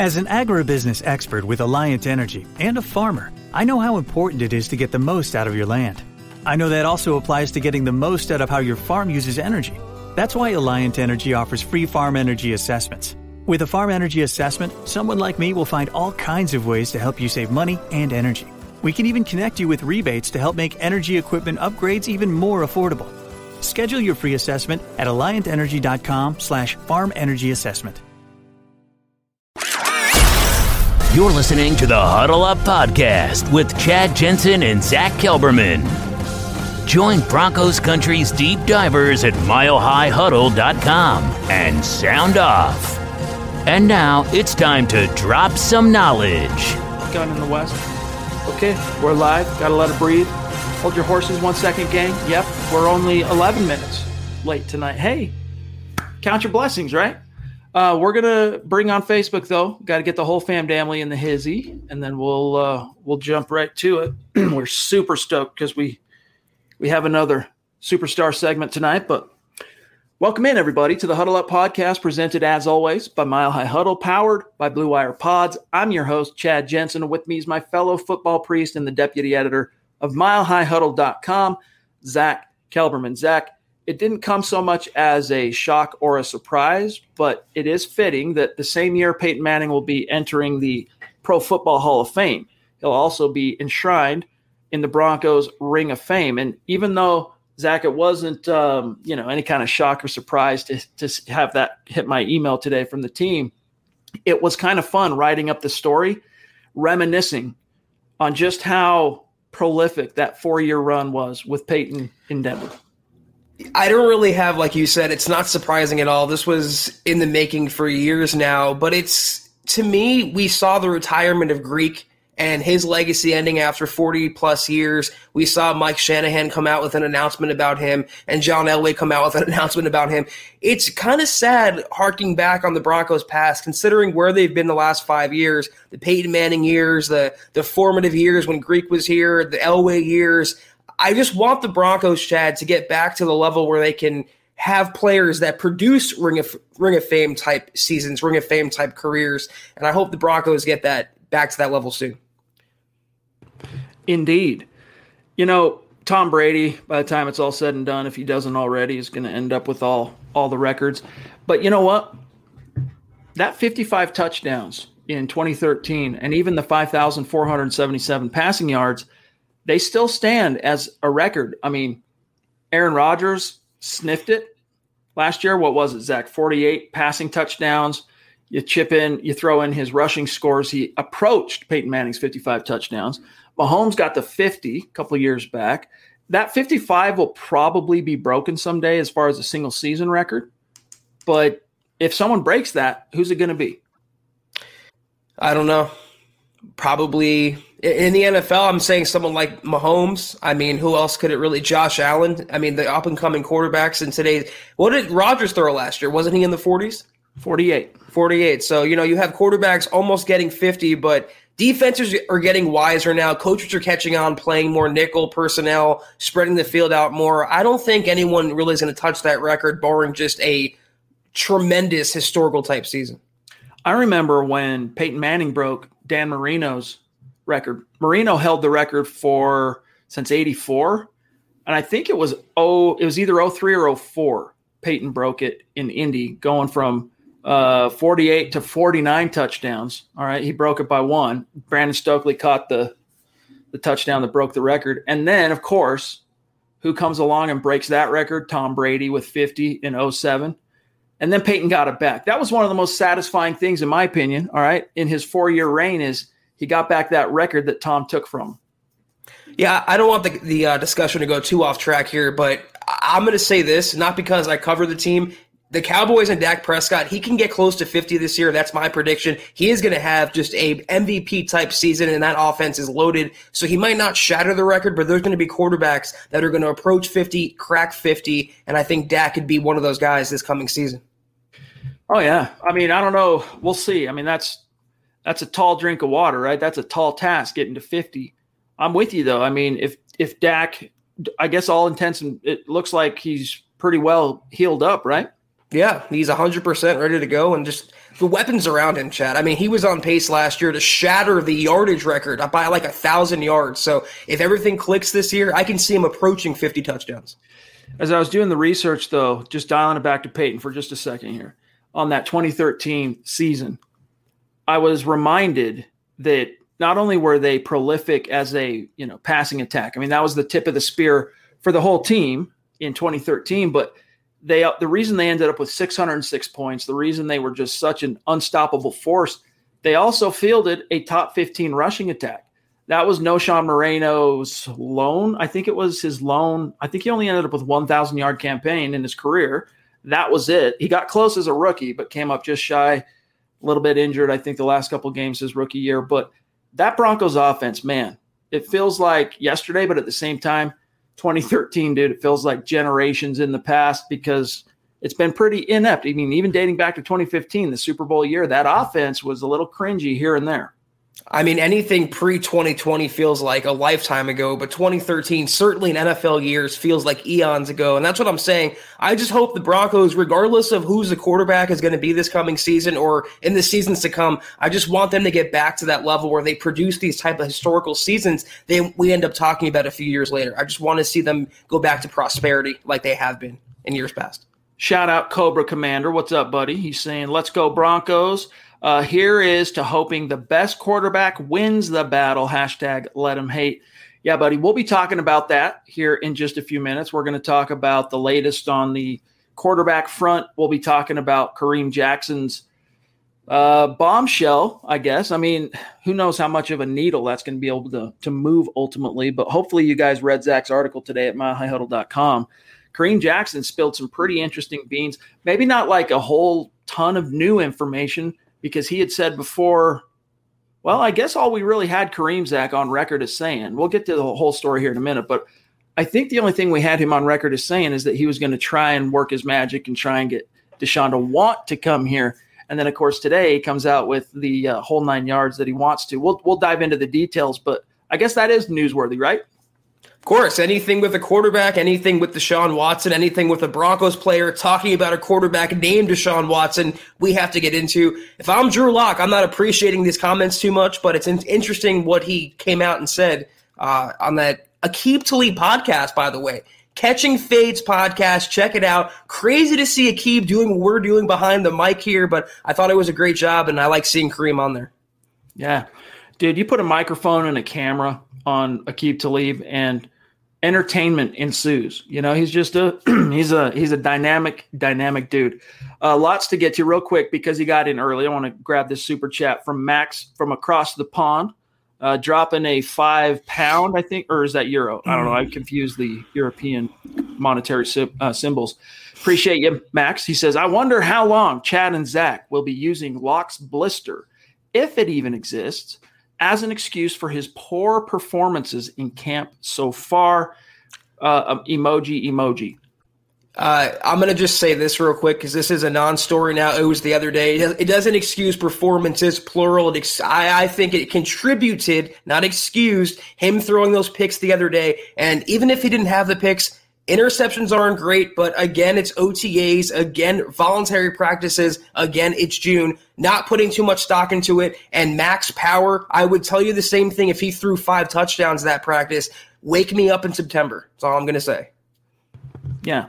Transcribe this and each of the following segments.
As an agribusiness expert with Alliant Energy and a farmer, I know how important it is to get the most out of your land. I know that also applies to getting the most out of how your farm uses energy. That's why Alliant Energy offers free farm energy assessments. With a farm energy assessment, someone like me will find all kinds of ways to help you save money and energy. We can even connect you with rebates to help make energy equipment upgrades even more affordable. Schedule your free assessment at alliantenergy.com slash farm energy assessment. You're listening to the Huddle Up Podcast with Chad Jensen and Zach Kelberman. Join Broncos Country's deep divers at milehighhuddle.com and sound off. And now it's time to drop some knowledge. Gun in the West. Okay, we're live. Gotta let it breathe. Hold your horses one second, gang. Yep, we're only 11 minutes late tonight. Hey, count your blessings, right? Uh, we're gonna bring on Facebook though. Got to get the whole fam family in the hizzy, and then we'll uh, we'll jump right to it. we're super stoked because we we have another superstar segment tonight. But welcome in everybody to the Huddle Up podcast, presented as always by Mile High Huddle, powered by Blue Wire Pods. I'm your host Chad Jensen, and with me is my fellow football priest and the deputy editor of MileHighHuddle.com, Zach Kelberman. Zach, it didn't come so much as a shock or a surprise, but it is fitting that the same year Peyton Manning will be entering the Pro Football Hall of Fame, he'll also be enshrined in the Broncos Ring of Fame. And even though Zach, it wasn't um, you know any kind of shock or surprise to to have that hit my email today from the team. It was kind of fun writing up the story, reminiscing on just how prolific that four year run was with Peyton in Denver. I don't really have, like you said, it's not surprising at all. This was in the making for years now, but it's to me, we saw the retirement of Greek and his legacy ending after 40 plus years. We saw Mike Shanahan come out with an announcement about him and John Elway come out with an announcement about him. It's kind of sad harking back on the Broncos past, considering where they've been the last five years, the Peyton Manning years, the, the formative years when Greek was here, the Elway years. I just want the Broncos, Chad, to get back to the level where they can have players that produce Ring of Ring of Fame type seasons, Ring of Fame type careers, and I hope the Broncos get that back to that level soon. Indeed, you know Tom Brady. By the time it's all said and done, if he doesn't already, is going to end up with all all the records. But you know what? That 55 touchdowns in 2013, and even the 5,477 passing yards they still stand as a record. I mean, Aaron Rodgers sniffed it last year. What was it, Zach? 48 passing touchdowns. You chip in, you throw in his rushing scores. He approached Peyton Manning's 55 touchdowns. Mahomes got the 50 a couple years back. That 55 will probably be broken someday as far as a single season record. But if someone breaks that, who's it going to be? I don't know. Probably in the NFL, I'm saying someone like Mahomes. I mean, who else could it really? Josh Allen. I mean, the up and coming quarterbacks in today's. What did Rodgers throw last year? Wasn't he in the 40s? 48. 48. So, you know, you have quarterbacks almost getting 50, but defenses are getting wiser now. Coaches are catching on, playing more nickel personnel, spreading the field out more. I don't think anyone really is going to touch that record, barring just a tremendous historical type season. I remember when Peyton Manning broke Dan Marino's record. Marino held the record for since 84. And I think it was oh, it was either 03 or 04. Peyton broke it in Indy, going from uh, 48 to 49 touchdowns. All right. He broke it by one. Brandon Stokley caught the the touchdown that broke the record. And then, of course, who comes along and breaks that record? Tom Brady with 50 in 07. And then Peyton got it back. That was one of the most satisfying things, in my opinion, all right, in his four year reign is he got back that record that Tom took from him. Yeah, I don't want the, the uh, discussion to go too off track here, but I'm going to say this not because I cover the team. the Cowboys and Dak Prescott, he can get close to 50 this year. That's my prediction. He is going to have just a MVP type season, and that offense is loaded. So he might not shatter the record, but there's going to be quarterbacks that are going to approach 50, crack 50, and I think Dak could be one of those guys this coming season. Oh yeah, I mean, I don't know. We'll see. I mean, that's that's a tall drink of water, right? That's a tall task getting to 50. I'm with you though. I mean, if if Dak, I guess all intents and it looks like he's pretty well healed up, right? Yeah, he's 100% ready to go and just the weapons around him, Chad. I mean, he was on pace last year to shatter the yardage record by like a thousand yards. So if everything clicks this year, I can see him approaching 50 touchdowns. As I was doing the research, though, just dialing it back to Peyton for just a second here on that 2013 season, I was reminded that not only were they prolific as a you know passing attack, I mean that was the tip of the spear for the whole team in 2013, but they the reason they ended up with 606 points, the reason they were just such an unstoppable force, they also fielded a top 15 rushing attack. That was Knowshon Moreno's loan. I think it was his loan. I think he only ended up with 1,000 yard campaign in his career. That was it. He got close as a rookie, but came up just shy, a little bit injured. I think the last couple games his rookie year. But that Broncos offense, man, it feels like yesterday, but at the same time, 2013, dude, it feels like generations in the past because it's been pretty inept. I mean, even dating back to 2015, the Super Bowl year, that offense was a little cringy here and there. I mean, anything pre 2020 feels like a lifetime ago, but 2013, certainly in NFL years, feels like eons ago. And that's what I'm saying. I just hope the Broncos, regardless of who's the quarterback is going to be this coming season or in the seasons to come, I just want them to get back to that level where they produce these type of historical seasons they we end up talking about a few years later. I just want to see them go back to prosperity like they have been in years past. Shout out Cobra Commander. What's up, buddy? He's saying, let's go Broncos. Uh, here is to hoping the best quarterback wins the battle. Hashtag let him hate. Yeah, buddy, we'll be talking about that here in just a few minutes. We're going to talk about the latest on the quarterback front. We'll be talking about Kareem Jackson's uh, bombshell, I guess. I mean, who knows how much of a needle that's going to be able to, to move ultimately, but hopefully you guys read Zach's article today at milehighhuddle.com. Kareem Jackson spilled some pretty interesting beans. Maybe not like a whole ton of new information, because he had said before, well, I guess all we really had Kareem Zach on record as saying, we'll get to the whole story here in a minute, but I think the only thing we had him on record as saying is that he was going to try and work his magic and try and get Deshaun to want to come here. And then, of course, today he comes out with the uh, whole nine yards that he wants to. We'll we'll dive into the details, but I guess that is newsworthy, right? Of course, anything with a quarterback, anything with Deshaun Watson, anything with a Broncos player talking about a quarterback named Deshaun Watson, we have to get into. If I'm Drew Lock, I'm not appreciating these comments too much, but it's interesting what he came out and said uh, on that Aqib Talib podcast, by the way. Catching Fades podcast. Check it out. Crazy to see Aqib doing what we're doing behind the mic here, but I thought it was a great job, and I like seeing Kareem on there. Yeah. Dude, you put a microphone and a camera on Aqib Talib, and entertainment ensues. You know, he's just a he's a he's a dynamic dynamic dude. Uh, lots to get to real quick because he got in early. I want to grab this super chat from Max from across the pond, uh, dropping a five pound, I think, or is that euro? I don't know. I confused the European monetary uh, symbols. Appreciate you, Max. He says, I wonder how long Chad and Zach will be using Lock's blister, if it even exists as an excuse for his poor performances in camp so far. Uh, um, emoji, emoji. Uh, I'm going to just say this real quick because this is a non-story now. It was the other day. It doesn't excuse performances, plural. Ex- I, I think it contributed, not excused, him throwing those picks the other day. And even if he didn't have the picks, Interceptions aren't great, but again, it's OTAs, again, voluntary practices, again, it's June, not putting too much stock into it. And max power, I would tell you the same thing if he threw five touchdowns that practice. Wake me up in September. That's all I'm going to say. Yeah.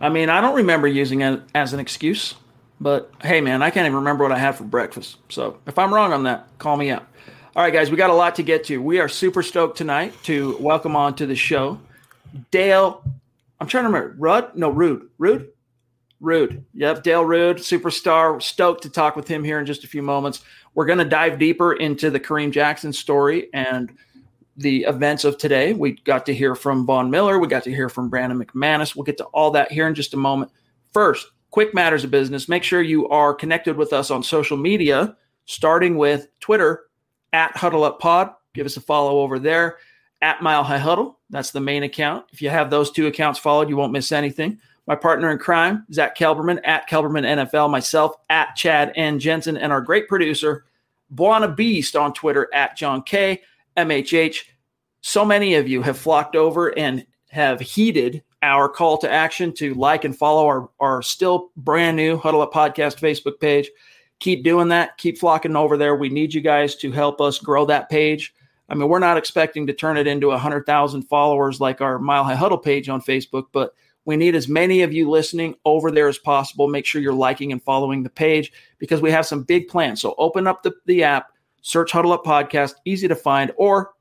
I mean, I don't remember using it as an excuse, but hey, man, I can't even remember what I had for breakfast. So if I'm wrong on that, call me out. All right, guys, we got a lot to get to. We are super stoked tonight to welcome on to the show Dale I'm trying to remember. Rudd? No, Rude. Rude? Rude. Yep, Dale Rude, superstar. Stoked to talk with him here in just a few moments. We're going to dive deeper into the Kareem Jackson story and the events of today. We got to hear from Von Miller. We got to hear from Brandon McManus. We'll get to all that here in just a moment. First, quick matters of business. Make sure you are connected with us on social media, starting with Twitter at Huddle Up Pod. Give us a follow over there at Mile High Huddle. That's the main account. If you have those two accounts followed, you won't miss anything. My partner in crime, Zach Kelberman at Kelberman NFL, myself at Chad and Jensen, and our great producer, Buona Beast on Twitter at John K. MHH. So many of you have flocked over and have heeded our call to action to like and follow our, our still brand new Huddle Up Podcast Facebook page. Keep doing that. Keep flocking over there. We need you guys to help us grow that page. I mean, we're not expecting to turn it into 100,000 followers like our Mile High Huddle page on Facebook, but we need as many of you listening over there as possible. Make sure you're liking and following the page because we have some big plans. So open up the, the app, search Huddle Up Podcast, easy to find, or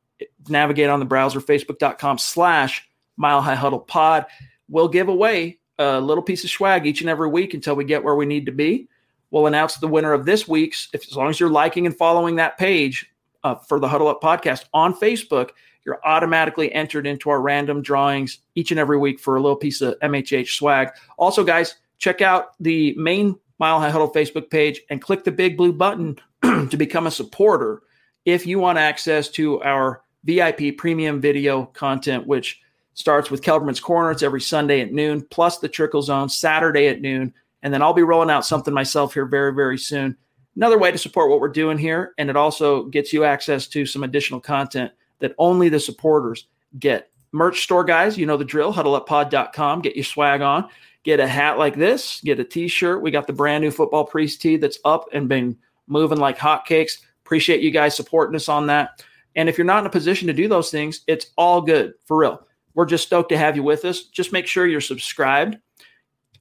navigate on the browser, facebook.com slash Mile High Huddle Pod. We'll give away a little piece of swag each and every week until we get where we need to be. We'll announce the winner of this week's, if, as long as you're liking and following that page uh, for the Huddle Up Podcast on Facebook – you're automatically entered into our random drawings each and every week for a little piece of MHH swag. Also, guys, check out the main Mile High Huddle Facebook page and click the big blue button to become a supporter if you want access to our VIP premium video content, which starts with Kelberman's Corner. It's every Sunday at noon, plus the Trickle Zone Saturday at noon. And then I'll be rolling out something myself here very, very soon. Another way to support what we're doing here. And it also gets you access to some additional content that only the supporters get. Merch store guys, you know the drill, huddleuppod.com, get your swag on. Get a hat like this, get a t-shirt. We got the brand new football priest tee that's up and been moving like hotcakes. Appreciate you guys supporting us on that. And if you're not in a position to do those things, it's all good for real. We're just stoked to have you with us. Just make sure you're subscribed.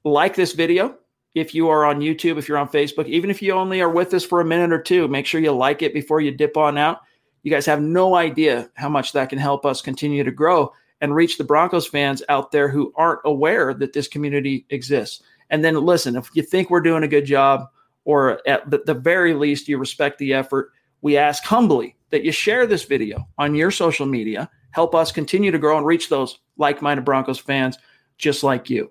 Like this video if you are on YouTube, if you're on Facebook, even if you only are with us for a minute or two, make sure you like it before you dip on out. You guys have no idea how much that can help us continue to grow and reach the Broncos fans out there who aren't aware that this community exists. And then listen, if you think we're doing a good job, or at the very least you respect the effort, we ask humbly that you share this video on your social media. Help us continue to grow and reach those like minded Broncos fans just like you.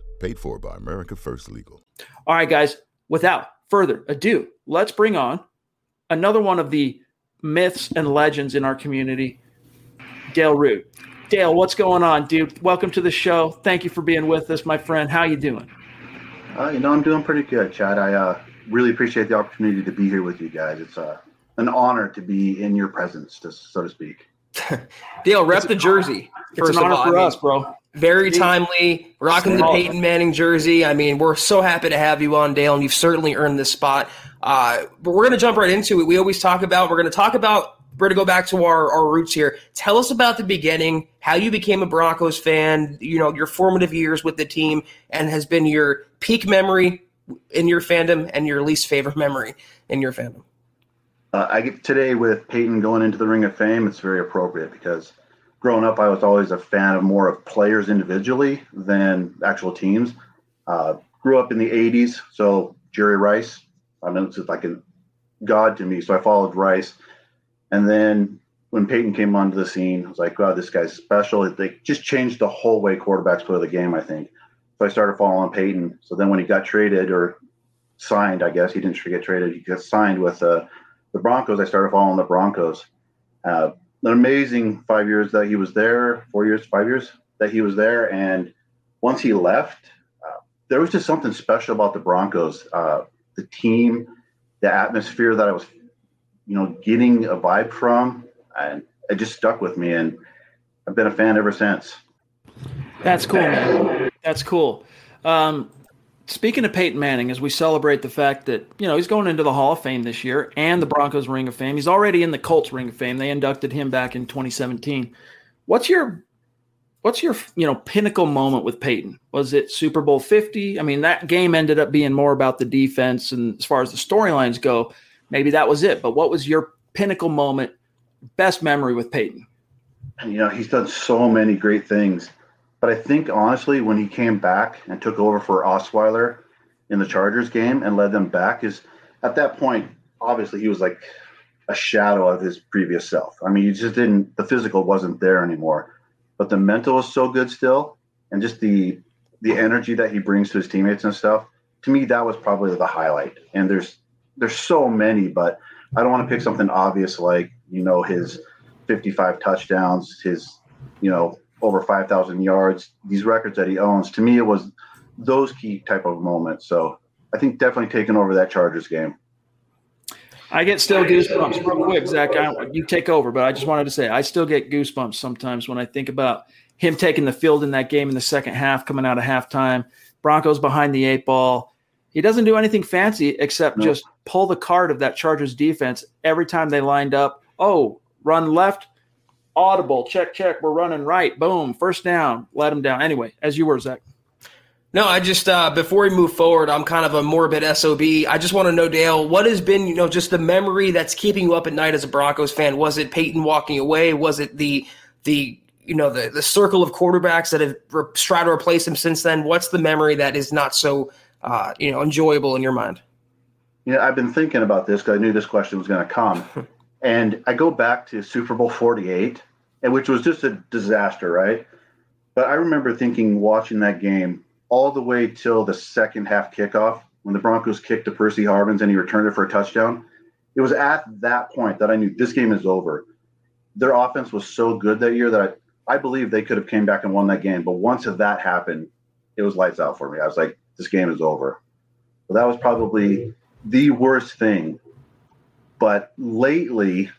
Paid for by America First Legal. All right, guys, without further ado, let's bring on another one of the myths and legends in our community, Dale Rude. Dale, what's going on, dude? Welcome to the show. Thank you for being with us, my friend. How you doing? Uh, you know, I'm doing pretty good, Chad. I uh, really appreciate the opportunity to be here with you guys. It's uh, an honor to be in your presence, to, so to speak. Dale, rep the jersey. It's an honor for us, bro. Very timely, rocking the Peyton Manning jersey. I mean, we're so happy to have you on, Dale, and you've certainly earned this spot. Uh, but we're going to jump right into it. We always talk about, we're going to talk about, we're going to go back to our, our roots here. Tell us about the beginning, how you became a Broncos fan, you know, your formative years with the team, and has been your peak memory in your fandom and your least favorite memory in your fandom. Uh, I get today with Peyton going into the Ring of Fame. It's very appropriate because growing up, I was always a fan of more of players individually than actual teams. Uh, grew up in the 80s, so Jerry Rice, I mean, it's like a god to me. So I followed Rice. And then when Peyton came onto the scene, I was like, wow, this guy's special. They just changed the whole way quarterbacks play the game, I think. So I started following Peyton. So then when he got traded or signed, I guess he didn't get traded, he got signed with uh, the Broncos. I started following the Broncos. Uh, an amazing five years that he was there, four years, five years that he was there. And once he left, uh, there was just something special about the Broncos, uh, the team, the atmosphere that I was, you know, getting a vibe from, and it just stuck with me. And I've been a fan ever since. That's cool, man. That's cool. Um, Speaking of Peyton Manning, as we celebrate the fact that you know he's going into the Hall of Fame this year and the Broncos Ring of Fame, he's already in the Colts Ring of Fame. They inducted him back in 2017. What's your what's your you know pinnacle moment with Peyton? Was it Super Bowl 50? I mean, that game ended up being more about the defense, and as far as the storylines go, maybe that was it. But what was your pinnacle moment, best memory with Peyton? You know, he's done so many great things but I think honestly, when he came back and took over for Osweiler in the Chargers game and led them back, is at that point, obviously he was like a shadow of his previous self. I mean, you just didn't the physical wasn't there anymore. But the mental was so good still, and just the the energy that he brings to his teammates and stuff. To me, that was probably the highlight. And there's there's so many, but I don't want to pick something obvious like you know his 55 touchdowns, his you know over 5,000 yards, these records that he owns. To me, it was those key type of moments. So I think definitely taking over that Chargers game. I get still goosebumps real quick, Zach. I, you take over, but I just wanted to say I still get goosebumps sometimes when I think about him taking the field in that game in the second half, coming out of halftime. Broncos behind the eight ball. He doesn't do anything fancy except no. just pull the card of that Chargers defense every time they lined up. Oh, run left, audible, check, check, we're running right, boom, first down, let him down. Anyway, as you were, Zach. No, I just uh, before we move forward, I'm kind of a morbid sob. I just want to know, Dale, what has been, you know, just the memory that's keeping you up at night as a Broncos fan? Was it Peyton walking away? Was it the the you know the the circle of quarterbacks that have re- tried to replace him since then? What's the memory that is not so uh, you know enjoyable in your mind? Yeah, I've been thinking about this because I knew this question was going to come. And I go back to Super Bowl 48, and which was just a disaster, right? But I remember thinking, watching that game all the way till the second half kickoff when the Broncos kicked to Percy Harvins and he returned it for a touchdown. It was at that point that I knew this game is over. Their offense was so good that year that I, I believe they could have came back and won that game. But once that happened, it was lights out for me. I was like, this game is over. So that was probably the worst thing but lately,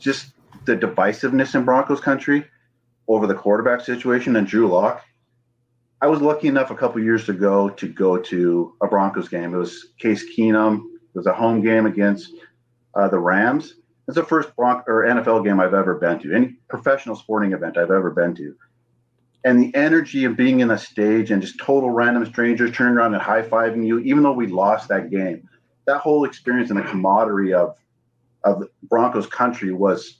just the divisiveness in Broncos country over the quarterback situation and Drew Lock. I was lucky enough a couple years ago to go to a Broncos game. It was Case Keenum. It was a home game against uh, the Rams. It's the first Bron- or NFL game I've ever been to, any professional sporting event I've ever been to. And the energy of being in a stage and just total random strangers turning around and high fiving you, even though we lost that game, that whole experience and the camaraderie of of Broncos country was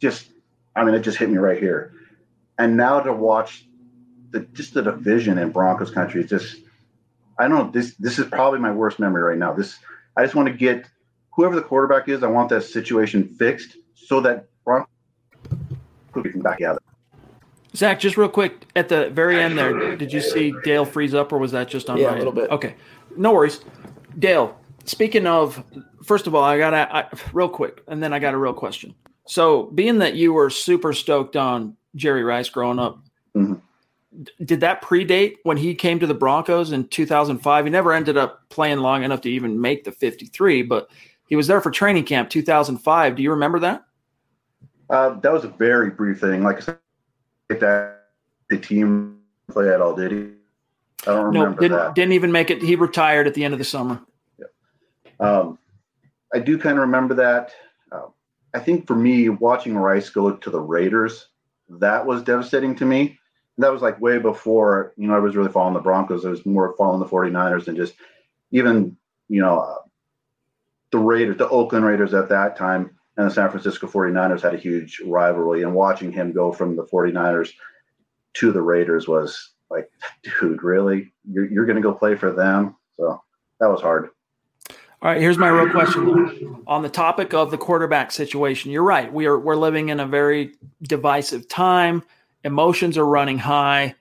just, I mean, it just hit me right here. And now to watch the just the division in Broncos country, it's just, I don't know. This this is probably my worst memory right now. This I just want to get whoever the quarterback is. I want that situation fixed so that Broncos can back out. Of Zach, just real quick at the very end there, did you see Dale freeze up, or was that just on yeah, my a little bit? Okay, no worries. Dale, speaking of first of all, I got to real quick, and then I got a real question. So, being that you were super stoked on Jerry Rice growing up, mm-hmm. did that predate when he came to the Broncos in 2005? He never ended up playing long enough to even make the 53, but he was there for training camp 2005. Do you remember that? Uh, that was a very brief thing. Like I said, that the team play at all, did he? I don't No, remember didn't that. didn't even make it. He retired at the end of the summer. Um, I do kind of remember that. Uh, I think for me, watching Rice go to the Raiders, that was devastating to me. That was like way before, you know, I was really following the Broncos. I was more following the 49ers and just even, you know, uh, the Raiders, the Oakland Raiders at that time and the San Francisco 49ers had a huge rivalry. And watching him go from the 49ers to the Raiders was like, dude, really? You're, you're going to go play for them? So that was hard. All right, here's my real question on the topic of the quarterback situation. You're right. We are we're living in a very divisive time. Emotions are running high.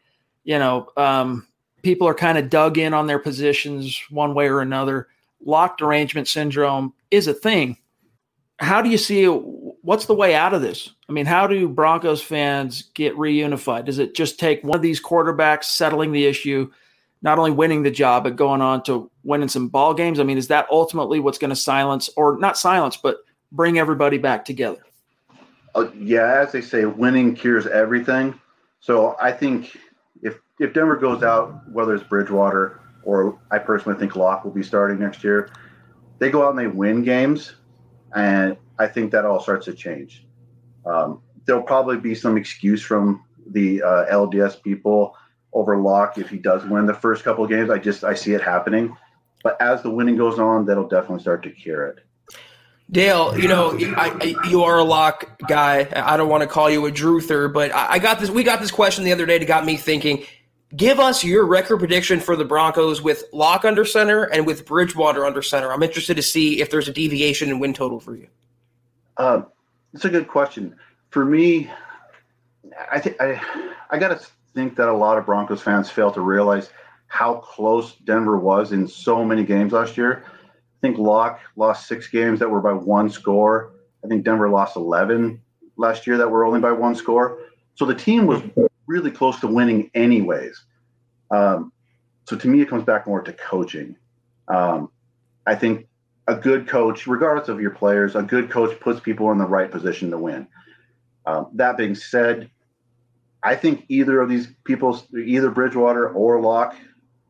You know, um, people are kind of dug in on their positions one way or another. Lock derangement syndrome is a thing. How do you see what's the way out of this? I mean, how do Broncos fans get reunified? Does it just take one of these quarterbacks settling the issue? Not only winning the job but going on to winning some ball games. I mean, is that ultimately what's going to silence or not silence, but bring everybody back together? Uh, yeah, as they say, winning cures everything. So I think if if Denver goes out, whether it's Bridgewater or I personally think Lock will be starting next year, they go out and they win games, and I think that all starts to change. Um, there'll probably be some excuse from the uh, LDS people over Lock if he does win the first couple of games. I just I see it happening, but as the winning goes on, that'll definitely start to cure it. Dale, you know, I, I, you are a lock guy. I don't want to call you a Druther, but I, I got this. We got this question the other day that got me thinking. Give us your record prediction for the Broncos with Lock under center and with Bridgewater under center. I'm interested to see if there's a deviation in win total for you. Uh, it's a good question. For me, I think I I got to think that a lot of Broncos fans fail to realize how close Denver was in so many games last year. I think Lock lost six games that were by one score. I think Denver lost 11 last year that were only by one score. So the team was really close to winning, anyways. Um, so to me, it comes back more to coaching. Um, I think a good coach, regardless of your players, a good coach puts people in the right position to win. Um, that being said, I think either of these people, either Bridgewater or Lock,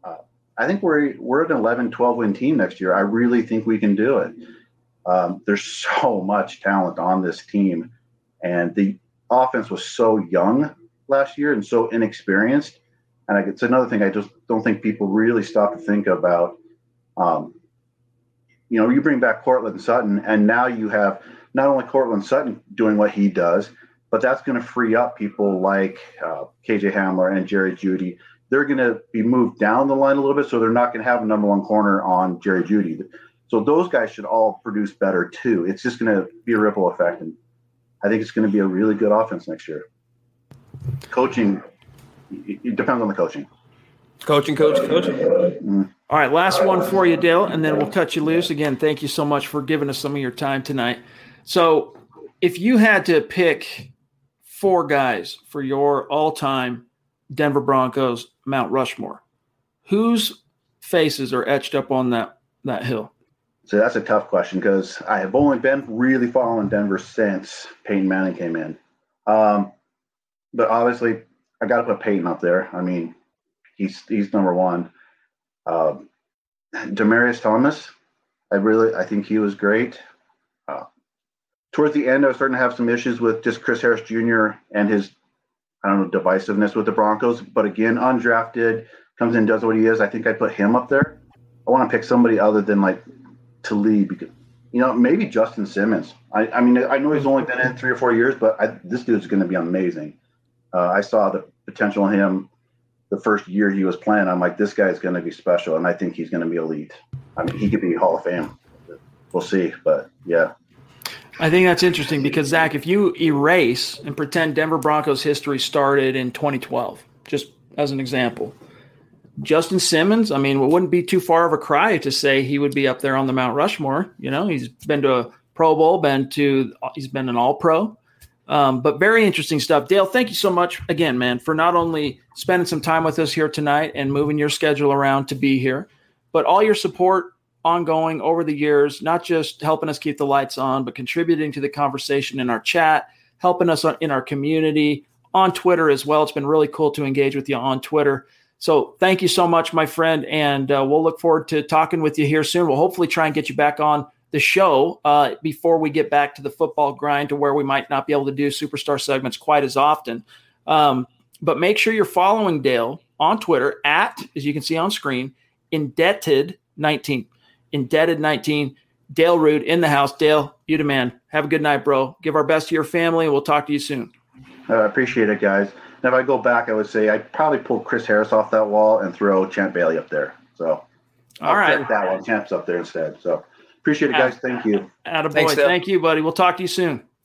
uh, I think we're we're an 11, 12 win team next year. I really think we can do it. Um, there's so much talent on this team, and the offense was so young last year and so inexperienced. And I, it's another thing I just don't think people really stop to think about. Um, you know, you bring back Courtland Sutton, and now you have not only Courtland Sutton doing what he does, but that's going to free up people like uh, KJ Hamler and Jerry Jeudy. They're going to be moved down the line a little bit, so they're not going to have a number one corner on Jerry Jeudy. So those guys should all produce better too. It's just going to be a ripple effect, and I think it's going to be a really good offense next year. Coaching, it depends on the coaching. Coaching, coaching, coaching. All right, last one for you, Dale, and then we'll cut you loose. Again, thank you so much for giving us some of your time tonight. So, if you had to pick four guys for your all-time Denver Broncos Mount Rushmore, whose faces are etched up on that that hill? So that's a tough question because I have only been really following Denver since Peyton Manning came in. Um, but obviously, I got to put Peyton up there. I mean, he's he's number one. Uh, Demaryius Thomas, I really I think he was great. Towards the end, I was starting to have some issues with just Chris Harris Jr. and his I don't know divisiveness with the Broncos. But again, undrafted comes in, does what he is. I think I put him up there. I want to pick somebody other than like Talib because you know maybe Justin Simmons. I, I mean I know he's only been in three or four years, but I, this dude's going to be amazing. Uh, I saw the potential in him the first year he was playing. I'm like, this guy's going to be special, and I think he's going to be elite. I mean, he could be Hall of Fame. We'll see, but yeah. I think that's interesting because Zach, if you erase and pretend Denver Broncos history started in 2012, just as an example, Justin Simmons, I mean, it wouldn't be too far of a cry to say he would be up there on the Mount Rushmore. You know, he's been to a Pro Bowl, been to, he's been an All Pro. Um, but very interesting stuff. Dale, thank you so much again, man, for not only spending some time with us here tonight and moving your schedule around to be here, but all your support ongoing over the years, not just helping us keep the lights on, but contributing to the conversation in our chat, helping us in our community, on Twitter as well. It's been really cool to engage with you on Twitter. So thank you so much, my friend, and uh, we'll look forward to talking with you here soon. We'll hopefully try and get you back on the show uh, before we get back to the football grind to where we might not be able to do superstar segments quite as often. Um, but make sure you're following Dale on Twitter at, as you can see on screen, indebted19. Indebted19. Dale Rude in the house. Dale, you demand. Have a good night, bro. Give our best to your family, and we'll talk to you soon. I uh, appreciate it, guys. And if I go back, I would say I'd probably pull Chris Harris off that wall and throw Champ Bailey up there. So, all I'll right, that one. Champ's up there instead. So, appreciate it, guys. Thank you. Attaboy. Thanks, Thank you, buddy. We'll talk to you soon.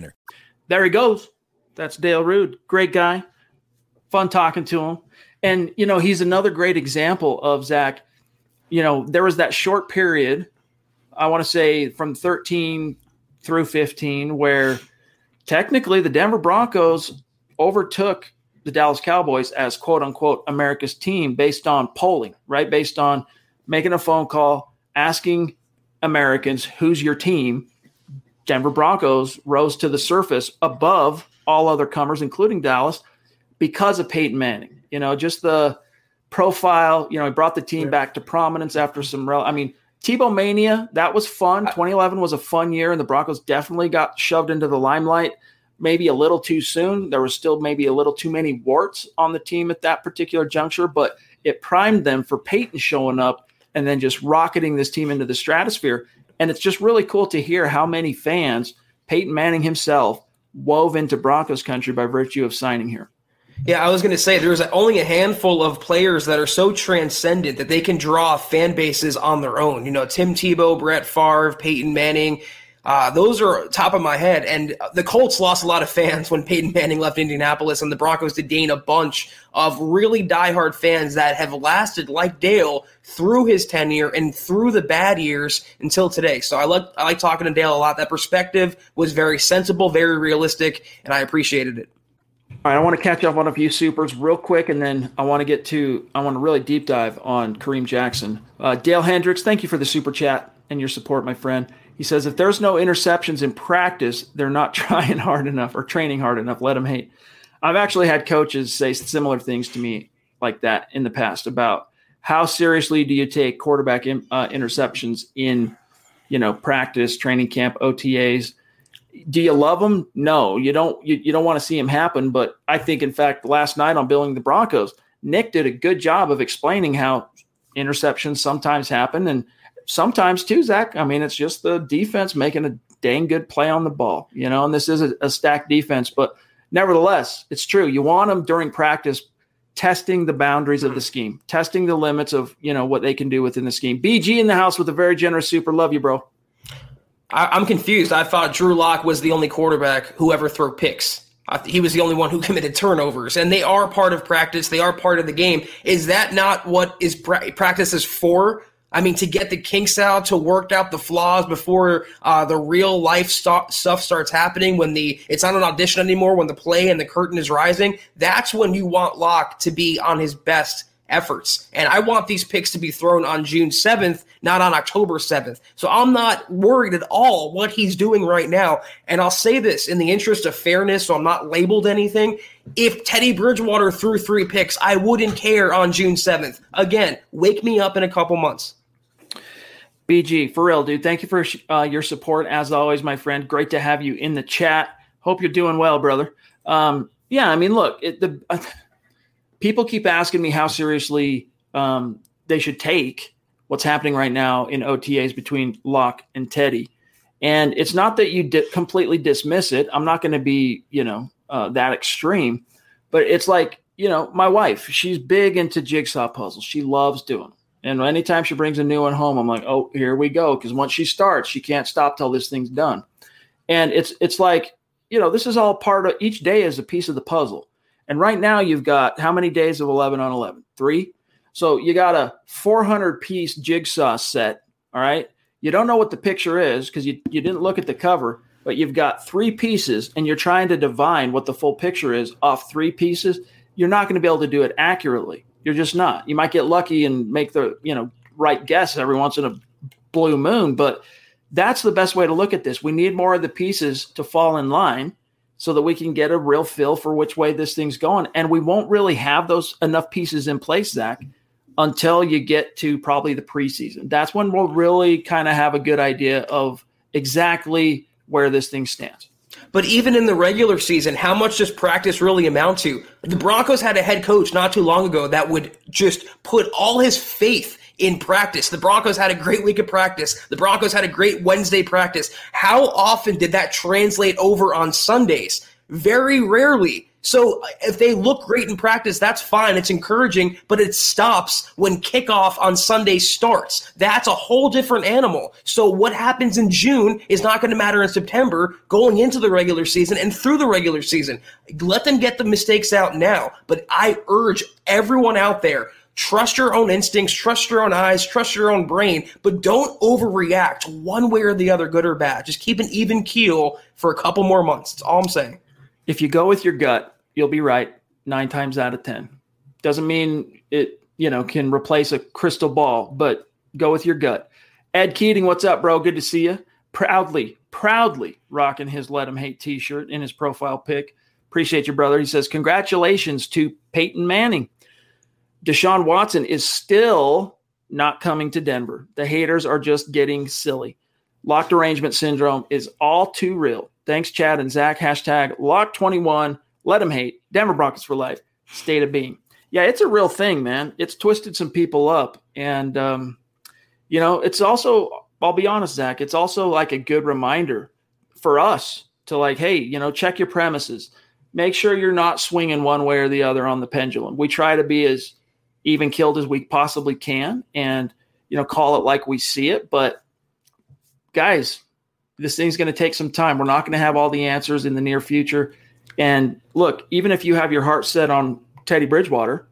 winner. There he goes. That's Dale Rude. Great guy. Fun talking to him. And, you know, he's another great example of Zach. You know, there was that short period, I want to say from 13 through 15, where technically the Denver Broncos overtook the Dallas Cowboys as quote unquote America's team based on polling, right? Based on making a phone call, asking Americans, who's your team? Denver Broncos rose to the surface above all other comers, including Dallas, because of Peyton Manning. You know, just the profile. You know, he brought the team back to prominence after some. Rel- I mean, Tebow mania that was fun. 2011 was a fun year, and the Broncos definitely got shoved into the limelight. Maybe a little too soon. There was still maybe a little too many warts on the team at that particular juncture, but it primed them for Peyton showing up and then just rocketing this team into the stratosphere. And it's just really cool to hear how many fans Peyton Manning himself wove into Broncos country by virtue of signing here. Yeah, I was going to say there's only a handful of players that are so transcendent that they can draw fan bases on their own. You know, Tim Tebow, Brett Favre, Peyton Manning. Uh, those are top of my head. And the Colts lost a lot of fans when Peyton Manning left Indianapolis, and the Broncos did gain a bunch of really diehard fans that have lasted, like Dale, through his tenure and through the bad years until today. So I like I like talking to Dale a lot. That perspective was very sensible, very realistic, and I appreciated it. All right, I want to catch up on a few supers real quick, and then I want to get to I want to really deep dive on Kareem Jackson. Uh, Dale Hendricks, thank you for the super chat and your support, my friend. He says if there's no interceptions in practice, they're not trying hard enough or training hard enough. Let them hate. I've actually had coaches say similar things to me like that in the past about how seriously do you take quarterback in, uh, interceptions in you know practice, training camp, OTAs. Do you love them? No, you don't. You, you don't want to see them happen. But I think, in fact, last night on Billing the Broncos, Nick did a good job of explaining how interceptions sometimes happen and sometimes too, Zach. I mean, it's just the defense making a dang good play on the ball, you know. And this is a, a stacked defense, but nevertheless, it's true. You want them during practice testing the boundaries of the scheme, testing the limits of you know what they can do within the scheme. BG in the house with a very generous super. Love you, bro. I, am confused. I thought Drew Lock was the only quarterback who ever threw picks. he was the only one who committed turnovers, and they are part of practice. They are part of the game. Is that not what is pra- practice is for? I mean, to get the kinks out, to work out the flaws before uh, the real life st- stuff starts happening. When the it's not an audition anymore, when the play and the curtain is rising, that's when you want Lock to be on his best efforts. And I want these picks to be thrown on June 7th, not on October 7th. So I'm not worried at all what he's doing right now. And I'll say this in the interest of fairness, so I'm not labeled anything. If Teddy Bridgewater threw three picks, I wouldn't care on June 7th. Again, wake me up in a couple months. BG, for real, dude. Thank you for uh, your support as always, my friend. Great to have you in the chat. Hope you're doing well, brother. Um, yeah, I mean, look, it, the uh, people keep asking me how seriously um, they should take what's happening right now in OTAs between Lock and Teddy, and it's not that you di- completely dismiss it. I'm not going to be, you know, uh, that extreme, but it's like, you know, my wife. She's big into jigsaw puzzles. She loves doing them. And anytime she brings a new one home, I'm like, oh, here we go. Because once she starts, she can't stop till this thing's done. And it's it's like, you know, this is all part of each day is a piece of the puzzle. And right now you've got how many days of 11 on 11? Three. So you got a 400 piece jigsaw set. All right. You don't know what the picture is because you, you didn't look at the cover, but you've got three pieces and you're trying to divine what the full picture is off three pieces. You're not going to be able to do it accurately. You're just not. You might get lucky and make the you know right guess every once in a blue moon, but that's the best way to look at this. We need more of the pieces to fall in line so that we can get a real feel for which way this thing's going. And we won't really have those enough pieces in place, Zach, until you get to probably the preseason. That's when we'll really kind of have a good idea of exactly where this thing stands. But even in the regular season, how much does practice really amount to? The Broncos had a head coach not too long ago that would just put all his faith in practice. The Broncos had a great week of practice. The Broncos had a great Wednesday practice. How often did that translate over on Sundays? Very rarely. So if they look great in practice, that's fine. It's encouraging, but it stops when kickoff on Sunday starts. That's a whole different animal. So what happens in June is not going to matter in September going into the regular season and through the regular season. Let them get the mistakes out now. But I urge everyone out there Trust your own instincts, trust your own eyes, trust your own brain, but don't overreact one way or the other, good or bad. Just keep an even keel for a couple more months. That's all I'm saying. If you go with your gut, you'll be right nine times out of 10. Doesn't mean it, you know, can replace a crystal ball, but go with your gut. Ed Keating, what's up, bro? Good to see you. Proudly, proudly rocking his Let Him Hate t shirt in his profile pic. Appreciate you, brother. He says, Congratulations to Peyton Manning. Deshaun Watson is still not coming to Denver. The haters are just getting silly. Lock derangement syndrome is all too real. Thanks, Chad and Zach. Hashtag lock21. Let them hate. Denver Broncos for life. State of being. Yeah, it's a real thing, man. It's twisted some people up. And, um, you know, it's also, I'll be honest, Zach, it's also like a good reminder for us to, like, hey, you know, check your premises. Make sure you're not swinging one way or the other on the pendulum. We try to be as even killed as we possibly can and, you know, call it like we see it. But, guys, this thing's going to take some time. We're not going to have all the answers in the near future. And look, even if you have your heart set on Teddy Bridgewater,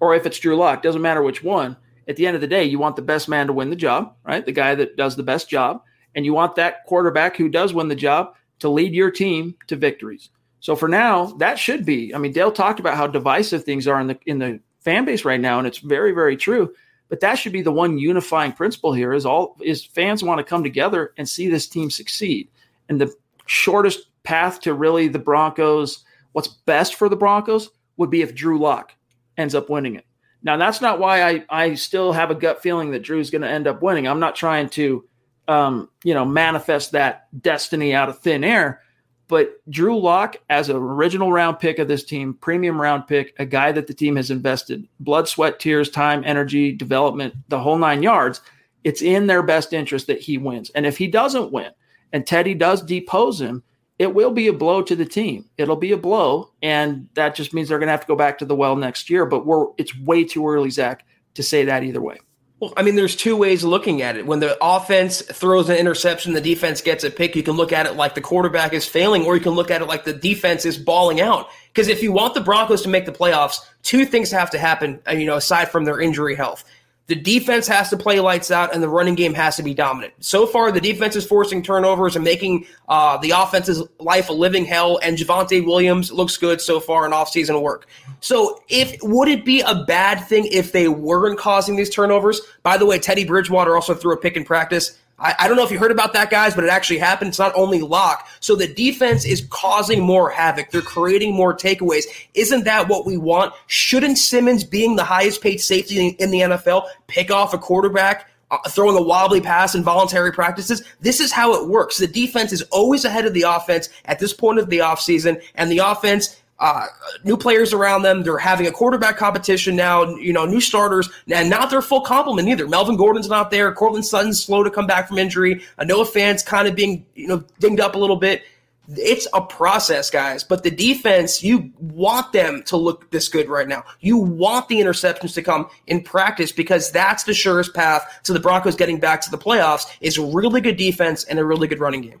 or if it's Drew Lock, doesn't matter which one. At the end of the day, you want the best man to win the job, right? The guy that does the best job, and you want that quarterback who does win the job to lead your team to victories. So for now, that should be. I mean, Dale talked about how divisive things are in the in the fan base right now, and it's very, very true. But that should be the one unifying principle here: is all is fans want to come together and see this team succeed. And the shortest path to really the Broncos, what's best for the Broncos would be if Drew Lock ends up winning it. Now, that's not why I, I still have a gut feeling that Drew's going to end up winning. I'm not trying to, um, you know, manifest that destiny out of thin air. But Drew Lock, as an original round pick of this team, premium round pick, a guy that the team has invested blood, sweat, tears, time, energy, development, the whole nine yards, it's in their best interest that he wins. And if he doesn't win and Teddy does depose him, it will be a blow to the team. It'll be a blow, and that just means they're going to have to go back to the well next year. But we're it's way too early, Zach, to say that either way. Well, I mean, there's two ways of looking at it. When the offense throws an interception, the defense gets a pick. You can look at it like the quarterback is failing, or you can look at it like the defense is balling out. Because if you want the Broncos to make the playoffs, two things have to happen. uh, You know, aside from their injury health, the defense has to play lights out, and the running game has to be dominant. So far, the defense is forcing turnovers and making uh, the offense's life a living hell. And Javonte Williams looks good so far in offseason work. So, if would it be a bad thing if they weren't causing these turnovers? By the way, Teddy Bridgewater also threw a pick in practice. I, I don't know if you heard about that, guys, but it actually happened. It's not only lock. So the defense is causing more havoc. They're creating more takeaways. Isn't that what we want? Shouldn't Simmons, being the highest paid safety in, the NFL, pick off a quarterback? Uh, throwing a wobbly pass in voluntary practices. This is how it works. The defense is always ahead of the offense at this point of the offseason, and the offense uh, new players around them. They're having a quarterback competition now, you know, new starters, and not their full complement either. Melvin Gordon's not there. Courtland Sutton's slow to come back from injury. Noah Fant's kind of being, you know, dinged up a little bit. It's a process, guys. But the defense, you want them to look this good right now. You want the interceptions to come in practice because that's the surest path to the Broncos getting back to the playoffs is really good defense and a really good running game.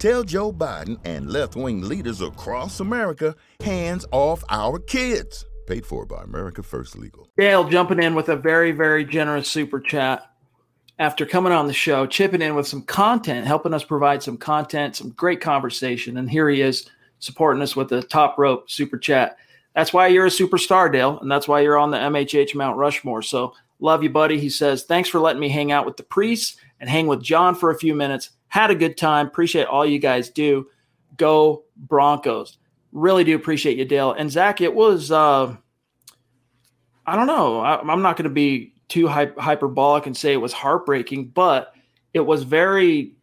Tell Joe Biden and left wing leaders across America hands off our kids. Paid for by America First Legal. Dale jumping in with a very, very generous super chat after coming on the show, chipping in with some content, helping us provide some content, some great conversation. And here he is supporting us with a top rope super chat. That's why you're a superstar, Dale, and that's why you're on the MHH Mount Rushmore. So love you, buddy. He says, Thanks for letting me hang out with the priests and hang with John for a few minutes. Had a good time. Appreciate all you guys do. Go Broncos. Really do appreciate you, Dale. And Zach, it was, uh, I don't know. I, I'm not going to be too hy- hyperbolic and say it was heartbreaking, but it was very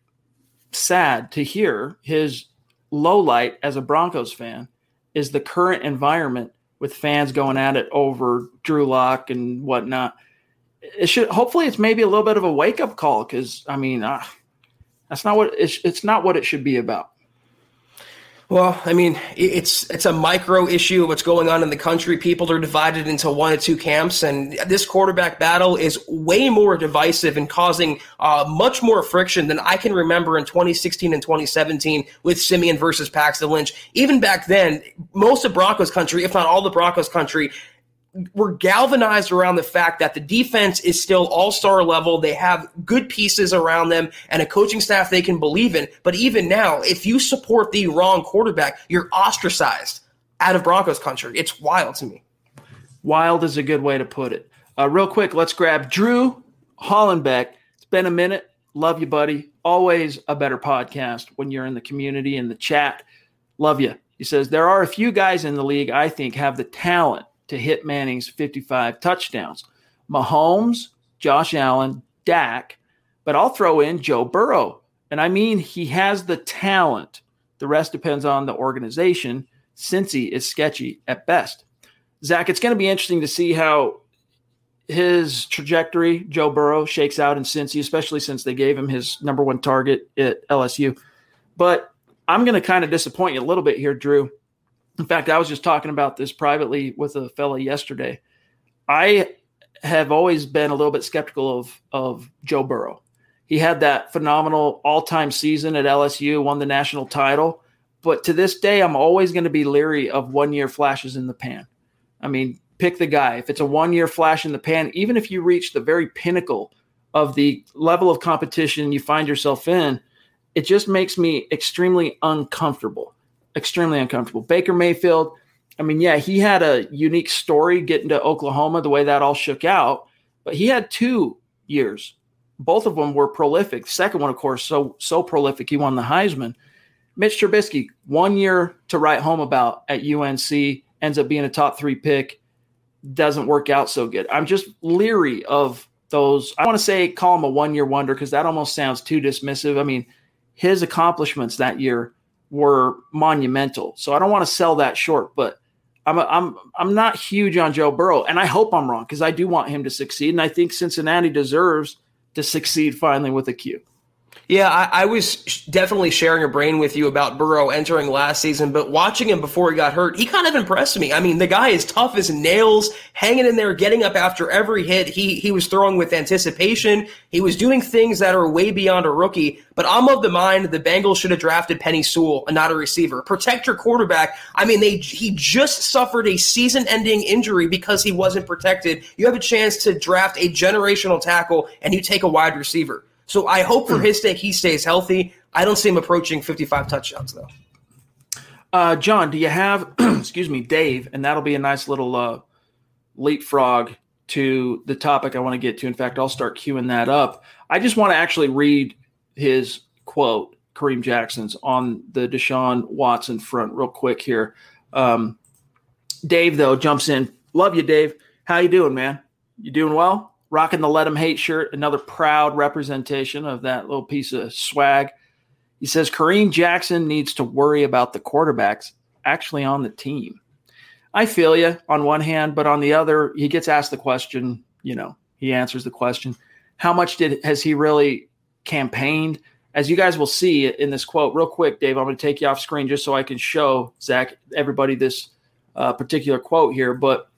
sad to hear his low light as a Broncos fan is the current environment with fans going at it over Drew Lock and whatnot. It should hopefully it's maybe a little bit of a wake up call because I mean uh, that's not what it's, it's not what it should be about. Well, I mean, it's it's a micro issue of what's going on in the country. People are divided into one or two camps, and this quarterback battle is way more divisive and causing uh, much more friction than I can remember in 2016 and 2017 with Siemian versus Paxton Lynch. Even back then, most of Broncos country, if not all the Broncos country, we're galvanized around the fact that the defense is still all star level. They have good pieces around them and a coaching staff they can believe in. But even now, if you support the wrong quarterback, you're ostracized out of Broncos country. It's wild to me. Wild is a good way to put it. Uh, real quick, let's grab Drew Hollenbeck. It's been a minute. Love you, buddy. Always a better podcast when you're in the community in the chat. Love you. He says there are a few guys in the league I think have the talent to hit Manning's 55 touchdowns. Mahomes, Josh Allen, Dak, but I'll throw in Joe Burrow. And I mean, he has the talent. The rest depends on the organization. Cincy is sketchy at best. Zach, it's going to be interesting to see how his trajectory, Joe Burrow, shakes out in Cincy, especially since they gave him his number one target at LSU. But I'm going to kind of disappoint you a little bit here, Drew. In fact, I was just talking about this privately with a fella yesterday. I have always been a little bit skeptical of of Joe Burrow. He had that phenomenal all-time season at LSU, won the national title, but to this day I'm always going to be leery of one-year flashes in the pan. I mean, pick the guy. If it's a one-year flash in the pan, even if you reach the very pinnacle of the level of competition you find yourself in, it just makes me extremely uncomfortable extremely uncomfortable. Baker Mayfield, I mean, yeah, he had a unique story getting to Oklahoma, the way that all shook out, but he had two years. Both of them were prolific. The second one, of course, so so prolific, he won the Heisman. Mitch Trubisky, one year to write home about at UNC, ends up being a top three pick, doesn't work out so good. I'm just leery of those. I want to say call him a one year wonder because that almost sounds too dismissive. I mean, his accomplishments that year were monumental. So I don't want to sell that short, but I'm a, I'm I'm not huge on Joe Burrow, and I hope I'm wrong because I do want him to succeed, and I think Cincinnati deserves to succeed finally with a Q. Yeah, I, I, was definitely sharing a brain with you about Burrow entering last season, but watching him before he got hurt, he kind of impressed me. I mean, the guy is tough as nails, hanging in there, getting up after every hit. He he was throwing with anticipation. He was doing things that are way beyond a rookie. But I'm of the mind the Bengals should have drafted Penei Sewell not a receiver. Protect your quarterback. I mean, they he just suffered a season-ending injury because he wasn't protected. You have a chance to draft a generational tackle, and you take a wide receiver. So I hope for his sake he stays healthy. I don't see him approaching 55 touchdowns though. Uh, John, do you have, excuse me, Dave, and that'll be a nice little uh, leapfrog to the topic I want to get to. In fact, I'll start queuing that up. I just want to actually read his quote, Kareem Jackson's, on the Deshaun Watson front real quick here. Um, Dave, though, jumps in. Love you, Dave. How you doing, man? You doing well? Rocking the Let Him Hate shirt, another proud representation of that little piece of swag. He says Kareem Jackson needs to worry about the quarterbacks actually on the team. I feel you on one hand, but on the other, he gets asked the question, you know, he answers the question, how much did has he really campaigned? As you guys will see in this quote, real quick, Dave, I'm going to take you off screen just so I can show Zach everybody this uh, particular quote here. But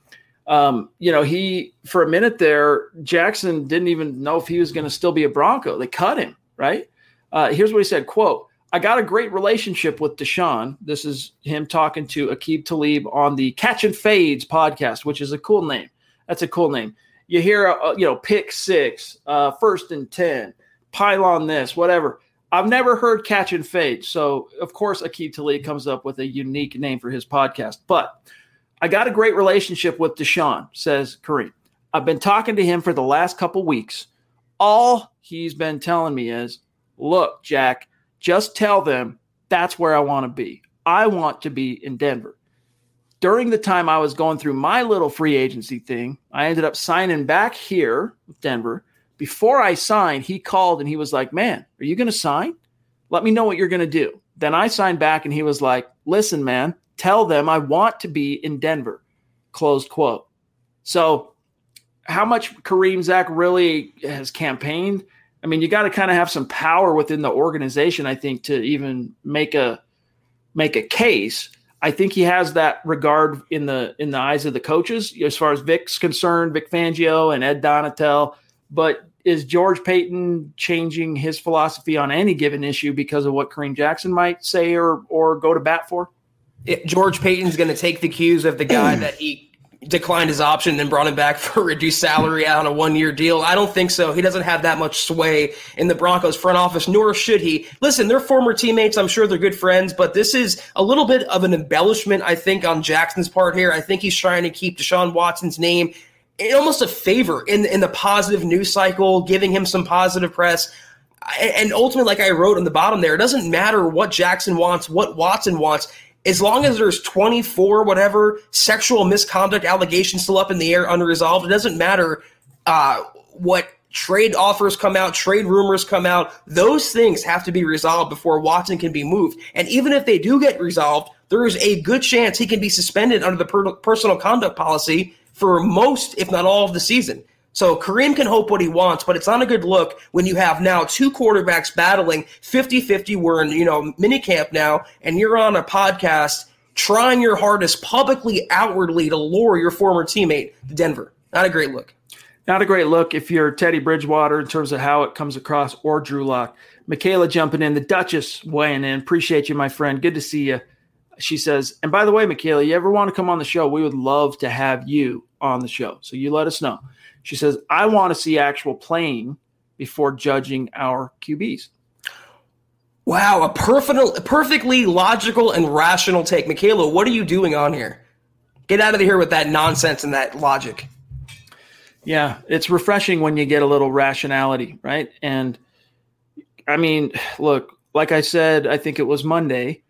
um, you know, he for a minute there, Jackson didn't even know if he was going to still be a Bronco. They cut him, right? Uh, here's what he said: "Quote: I got a great relationship with Deshaun. This is him talking to Aqib Talib on the Catch and Fades podcast, which is a cool name. That's a cool name. You hear, uh, you know, pick six, uh, first and ten, pylon this, whatever. I've never heard Catch and Fade, so of course Aqib Talib comes up with a unique name for his podcast, but." I got a great relationship with Deshaun, says Kareem. I've been talking to him for the last couple weeks. All he's been telling me is, look, Jack, just tell them that's where I want to be. I want to be in Denver. During the time I was going through my little free agency thing, I ended up signing back here with Denver. Before I signed, he called and he was like, Man, are you going to sign? Let me know what you're going to do. Then I signed back and he was like, Listen, man, Tell them I want to be in Denver. Closed quote. So, how much Kareem Zach really has campaigned? I mean, you got to kind of have some power within the organization, I think, to even make a make a case. I think he has that regard in the in the eyes of the coaches as far as Vic's concerned, Vic Fangio and Ed Donatell. But is George Paton changing his philosophy on any given issue because of what Kareem Jackson might say or or go to bat for? George Paton's going to take the cues of the guy that he declined his option and brought him back for a reduced salary on a one year deal. I don't think so. He doesn't have that much sway in the Broncos front office, nor should he. Listen, they're former teammates. I'm sure they're good friends, but this is a little bit of an embellishment, I think, on Jackson's part here. I think he's trying to keep Deshaun Watson's name almost a favor in, in the positive news cycle, giving him some positive press. And ultimately, like I wrote on the bottom there, it doesn't matter what Jackson wants, what Watson wants as long as there's 24 whatever sexual misconduct allegations still up in the air unresolved, it doesn't matter uh, what trade offers come out, trade rumors come out. Those things have to be resolved before Watson can be moved. And even if they do get resolved, there is a good chance he can be suspended under the per- personal conduct policy for most, if not all, of the season. So Kareem can hope what he wants, but it's not a good look when you have now two quarterbacks battling 50-50. We're in, you know, minicamp now, and you're on a podcast trying your hardest publicly, outwardly to lure your former teammate to Denver. Not a great look. Not a great look if you're Teddy Bridgewater in terms of how it comes across, or Drew Lock. Michaela jumping in, the Duchess weighing in. Appreciate you, my friend. Good to see you. She says, and by the way, Michaela, you ever want to come on the show? We would love to have you on the show. So you let us know. She says, I want to see actual playing before judging our QBs. Wow, a perfect, perfectly logical and rational take. Michaela, what are you doing on here? Get out of here with that nonsense and that logic. Yeah, it's refreshing when you get a little rationality, right? And I mean, look, like I said, I think it was Monday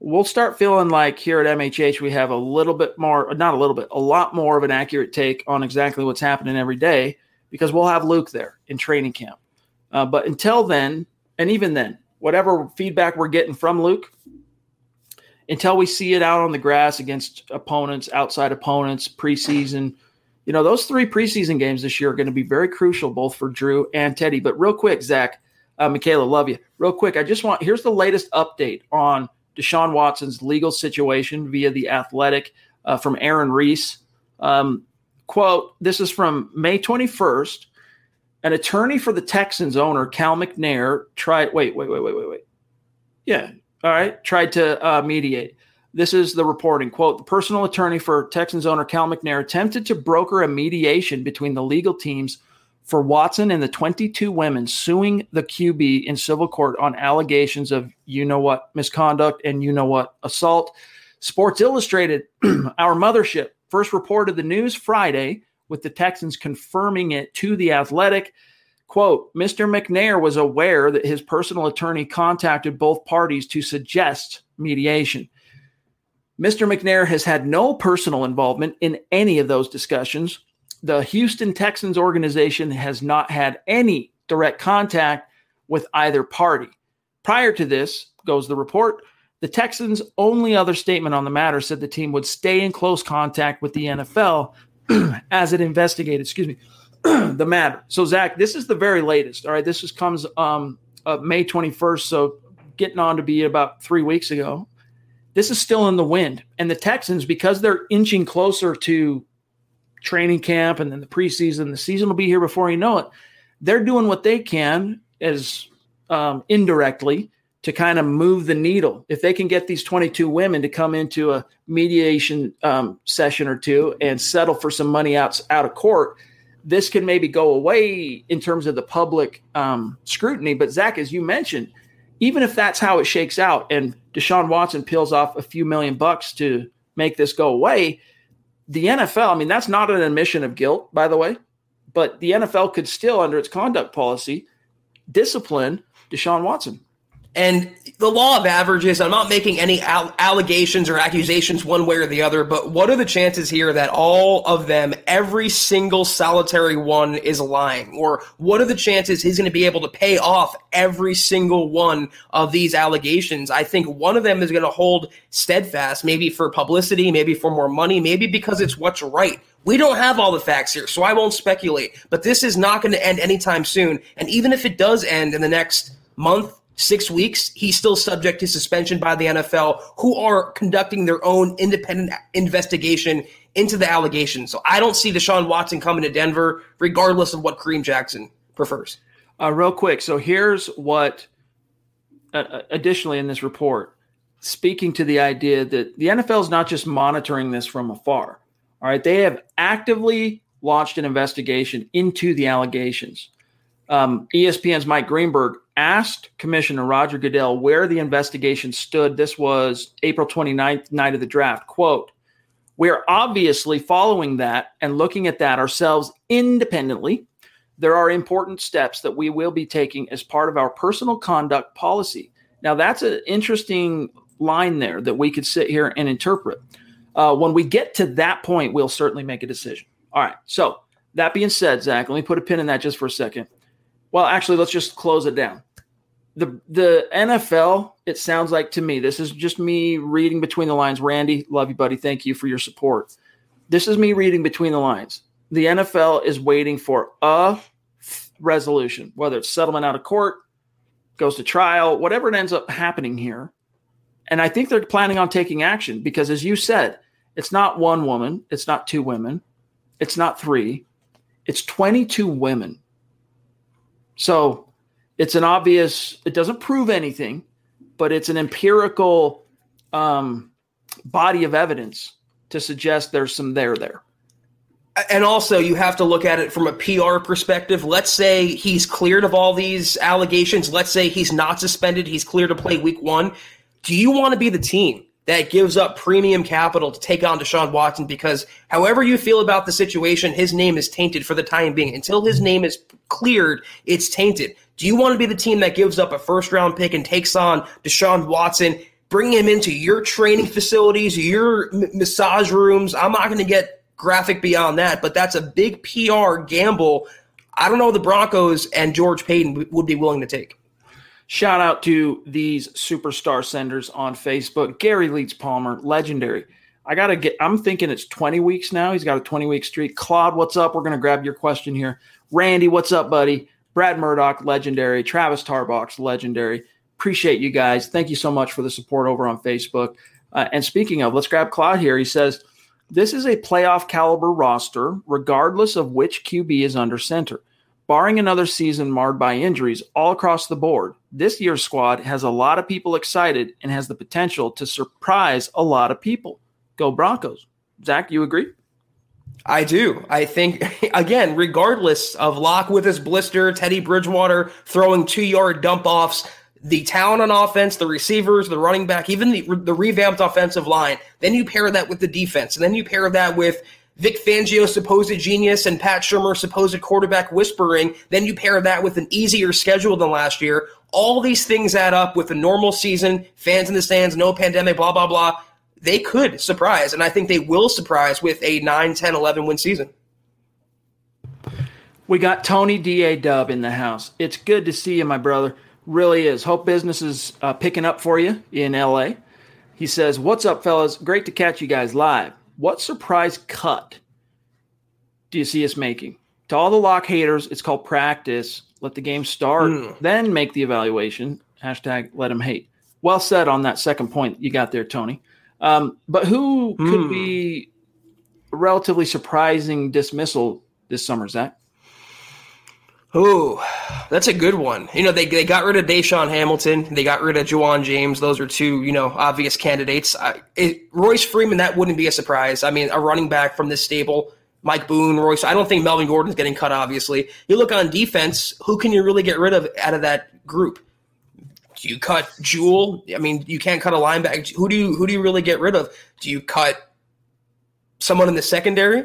we'll start feeling like here at MHH we have a little bit more, not a little bit, a lot more of an accurate take on exactly what's happening every day because we'll have Luke there in training camp. Uh, but until then, and even then, whatever feedback we're getting from Luke, until we see it out on the grass against opponents, outside opponents, preseason, you know, those three preseason games this year are going to be very crucial both for Drew and Teddy. But real quick, Zach, uh, Michaela, love you. Real quick, I just want here's the latest update on Deshaun Watson's legal situation via the Athletic uh, from Aaron Reiss. Um, quote: This is from May 21st. An attorney for the Texans owner Cal McNair tried. Wait, wait, wait, wait, wait, wait. Yeah, all right. Tried to uh, mediate. This is the reporting. Quote: The personal attorney for Texans owner Cal McNair attempted to broker a mediation between the legal teams for Watson and the 22 women suing the QB in civil court on allegations of you know what misconduct and you know what assault. Sports Illustrated, our mothership, first reported the news Friday with the Texans confirming it to the Athletic. Quote, Mr. McNair was aware that his personal attorney contacted both parties to suggest mediation. Mr. McNair has had no personal involvement in any of those discussions the Houston Texans organization has not had any direct contact with either party. Prior to this, goes the report, the Texans' only other statement on the matter said the team would stay in close contact with the NFL as it investigated, excuse me, the matter. So, Zach, this is the very latest. All right, this is, comes um, uh, May 21st, so getting on to be about three weeks ago. This is still in the wind. And the Texans, because they're inching closer to training camp and then the preseason. The season will be here before you know it. They're doing what they can as um, indirectly to kind of move the needle. If they can get these 22 women to come into a mediation um, session or two and settle for some money out, out of court, this can maybe go away in terms of the public um, scrutiny. But Zach, as you mentioned, even if that's how it shakes out and Deshaun Watson peels off a few million bucks to make this go away, the NFL, I mean, that's not an admission of guilt, by the way, but the NFL could still, under its conduct policy, discipline Deshaun Watson. And the law of averages, I'm not making any al- allegations or accusations one way or the other, but what are the chances here that all of them, every single solitary one, is lying? Or what are the chances he's going to be able to pay off every single one of these allegations? I think one of them is going to hold steadfast, maybe for publicity, maybe for more money, maybe because it's what's right. We don't have all the facts here, so I won't speculate. But this is not going to end anytime soon. And even if it does end in the next month, six weeks, he's still subject to suspension by the NFL, who are conducting their own independent investigation into the allegations. So I don't see Deshaun Watson coming to Denver, regardless of what Kareem Jackson prefers. Uh, real quick. So here's what, uh, uh additionally, in this report, speaking to the idea that the NFL is not just monitoring this from afar. All right. They have actively launched an investigation into the allegations. Um, ESPN's Mike Greenberg asked Commissioner Roger Goodell where the investigation stood. This was April 29th, night of the draft. Quote, we're obviously following that and looking at that ourselves independently. There are important steps that we will be taking as part of our personal conduct policy. Now, that's an interesting line there that we could sit here and interpret. Uh, when we get to that point, we'll certainly make a decision. All right. So, that being said, Zach, let me put a pin in that just for a second. Well, actually, let's just close it down. The the NFL, it sounds like to me, this is just me reading between the lines. Randy, love you, buddy. Thank you for your support. This is me reading between the lines. The NFL is waiting for a resolution, whether it's settlement out of court, goes to trial, whatever it ends up happening here. And I think they're planning on taking action because, as you said, it's not one woman, it's not two women, it's not three, it's 22 women. So it's an obvious, it doesn't prove anything, but it's an empirical um, body of evidence to suggest there's some there there. And also, you have to look at it from a PR perspective. Let's say he's cleared of all these allegations. Let's say he's not suspended. He's clear to play week one. Do you want to be the team that gives up premium capital to take on Deshaun Watson because however you feel about the situation, his name is tainted for the time being. Until his name is cleared, it's tainted. Do you want to be the team that gives up a first round pick and takes on Deshaun Watson, bring him into your training facilities, your massage rooms? I'm not going to get graphic beyond that, but that's a big PR gamble. I don't know the Broncos and George Paton would be willing to take. Shout out to these superstar senders on Facebook. Gary Leeds Palmer, legendary. I gotta get. I'm thinking it's 20 weeks now. He's got a 20 week streak. Claude, what's up? We're gonna grab your question here. Randy, what's up, buddy? Brad Murdoch, legendary. Travis Tarbox, legendary. Appreciate you guys. Thank you so much for the support over on Facebook. Uh, and speaking of, let's grab Claude here. He says, This is a playoff caliber roster, regardless of which QB is under center. Barring another season marred by injuries all across the board, this year's squad has a lot of people excited and has the potential to surprise a lot of people. Go Broncos. Zach, you agree? I do. I think, again, regardless of Lock with his blister, Teddy Bridgewater throwing two yard dump offs, the talent on offense, the receivers, the running back, even the, the revamped offensive line, then you pair that with the defense, and then you pair that with Vic Fangio's supposed genius, and Pat Shurmur, supposed quarterback whispering. Then you pair that with an easier schedule than last year. All these things add up with a normal season, fans in the stands, no pandemic, blah, blah, blah. They could surprise, and I think they will surprise with a 9, 10, 11 win season. We got Tony D.A. Dub in the house. It's good to see you, my brother. Really is. Hope business is uh, picking up for you in L.A. He says, What's up, fellas? Great to catch you guys live. What surprise cut do you see us making? To all the lock haters, it's called practice. Let the game start, mm. then make the evaluation. Hashtag let them hate. Well said on that second point you got there, Tony. Um, but who mm. could hmm. be a relatively surprising dismissal this summer, Zach? Oh, that's a good one. You know, they, they got rid of DaeSean Hamilton. They got rid of Ja'Wuan James. Those are two, you know, obvious candidates. I, it, Royce Freeman, that wouldn't be a surprise. I mean, a running back from this stable, Mike Boone, Royce. I don't think Melvin Gordon's getting cut, obviously. You look on defense, who can you really get rid of out of that group? Do you cut Jewell? I mean, you can't cut a linebacker. Who do you who do you really get rid of? Do you cut someone in the secondary?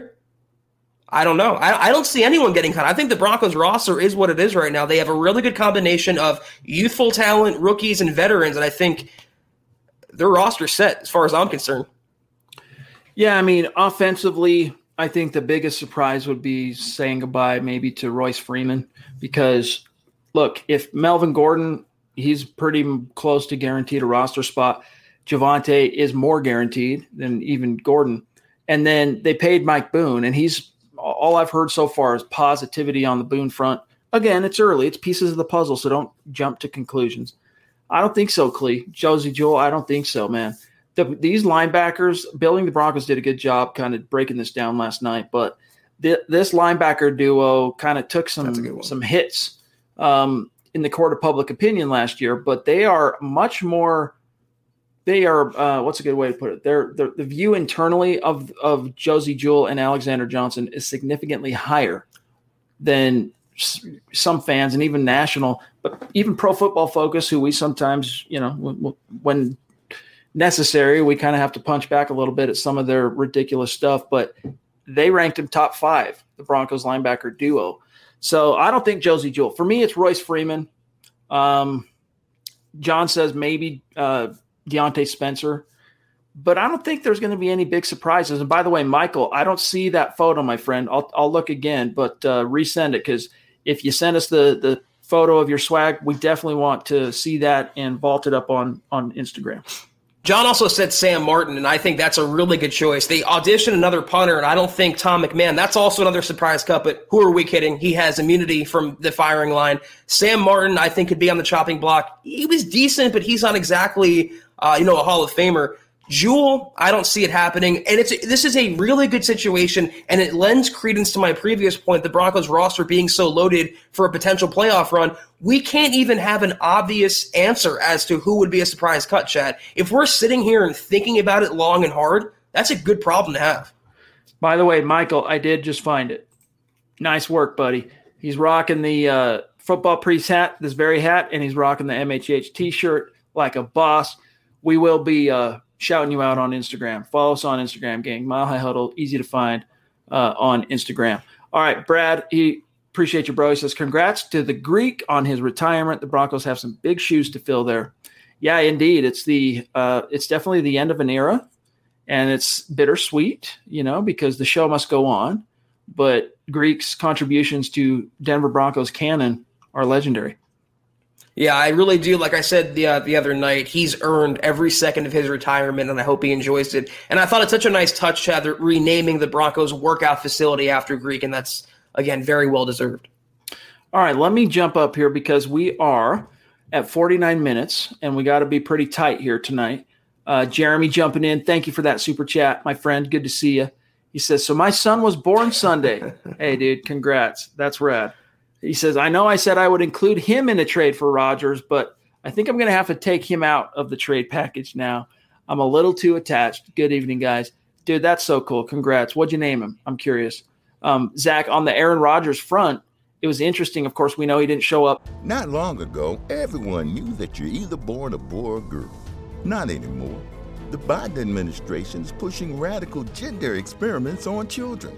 I don't know. I, I, don't see anyone getting cut. I think the Broncos roster is what it is right now. They have a really good combination of youthful talent, rookies, and veterans, and I think their roster set as far as I'm concerned. Yeah, I mean, offensively, I think the biggest surprise would be saying goodbye maybe to Royce Freeman because look, if Melvin Gordon, he's pretty close to guaranteed a roster spot. Javonte is more guaranteed than even Gordon. And then they paid Mike Boone, and he's all I've heard so far is positivity on the Boone front. Again, it's early; it's pieces of the puzzle, so don't jump to conclusions. I don't think so, Clee. Josey Jewell, I don't think so, man. The, these linebackers, building the Broncos did a good job kind of breaking this down last night, but the, this linebacker duo kind of took some some hits um, in the court of public opinion last year, but they are much more. They are uh, what's a good way to put it? They're, they're the view internally of of Josey Jewell and Alexander Johnson is significantly higher than some fans and even national, but even Pro Football Focus, who we sometimes, you know, when necessary, we kind of have to punch back a little bit at some of their ridiculous stuff. But they ranked him top five, the Broncos linebacker duo. So I don't think Josey Jewell. For me, it's Royce Freeman. Um, John says maybe uh, Diontae Spencer, but I don't think there's going to be any big surprises. And by the way, Michael, I don't see that photo, my friend. I'll, I'll look again, but uh, resend it because if you send us the the photo of your swag, we definitely want to see that and vault it up on on Instagram. John also said Sam Martin, and I think that's a really good choice. They auditioned another punter, and I don't think Tom McMahon. That's also another surprise cut, but who are we kidding? He has immunity from the firing line. Sam Martin, I think, could be on the chopping block. He was decent, but he's not exactly, uh, you know, a Hall of Famer. Jewell, I don't see it happening, and it's this is a really good situation, and it lends credence to my previous point: the Broncos roster being so loaded for a potential playoff run. We can't even have an obvious answer as to who would be a surprise cut. Chad, if we're sitting here and thinking about it long and hard, that's a good problem to have. By the way, Michael, I did just find it. Nice work, buddy. He's rocking the uh, football priest hat, this very hat, and he's rocking the MHH T-shirt like a boss. We will be. Uh, shouting you out on Instagram. Follow us on Instagram, gang. Mile High Huddle, easy to find uh, on Instagram. All right, Brad, he appreciate you, bro. He says, congrats to the Greek on his retirement. The Broncos have some big shoes to fill there. Yeah, indeed. It's the uh, it's definitely the end of an era, and it's bittersweet, you know, because the show must go on. But Greek's contributions to Denver Broncos canon are legendary. Yeah, I really do. Like I said the uh, the other night, he's earned every second of his retirement, and I hope he enjoys it. And I thought it's such a nice touch, Chad, renaming the Broncos workout facility after Greek, and that's again very well deserved. All right, let me jump up here because we are at 49 minutes, and we got to be pretty tight here tonight. Uh, Jeremy jumping in, thank you for that super chat, my friend. Good to see you. He says, "So my son was born Sunday." hey, dude, congrats. That's rad. He says, I know I said I would include him in a trade for Rodgers, but I think I'm going to have to take him out of the trade package now. I'm a little too attached. Good evening, guys. Dude, that's so cool. Congrats. What'd you name him? I'm curious. Um, Zach, on the Aaron Rodgers front, it was interesting. Of course, we know he didn't show up. Not long ago, everyone knew that you're either born a boy or girl. Not anymore. The Biden administration is pushing radical gender experiments on children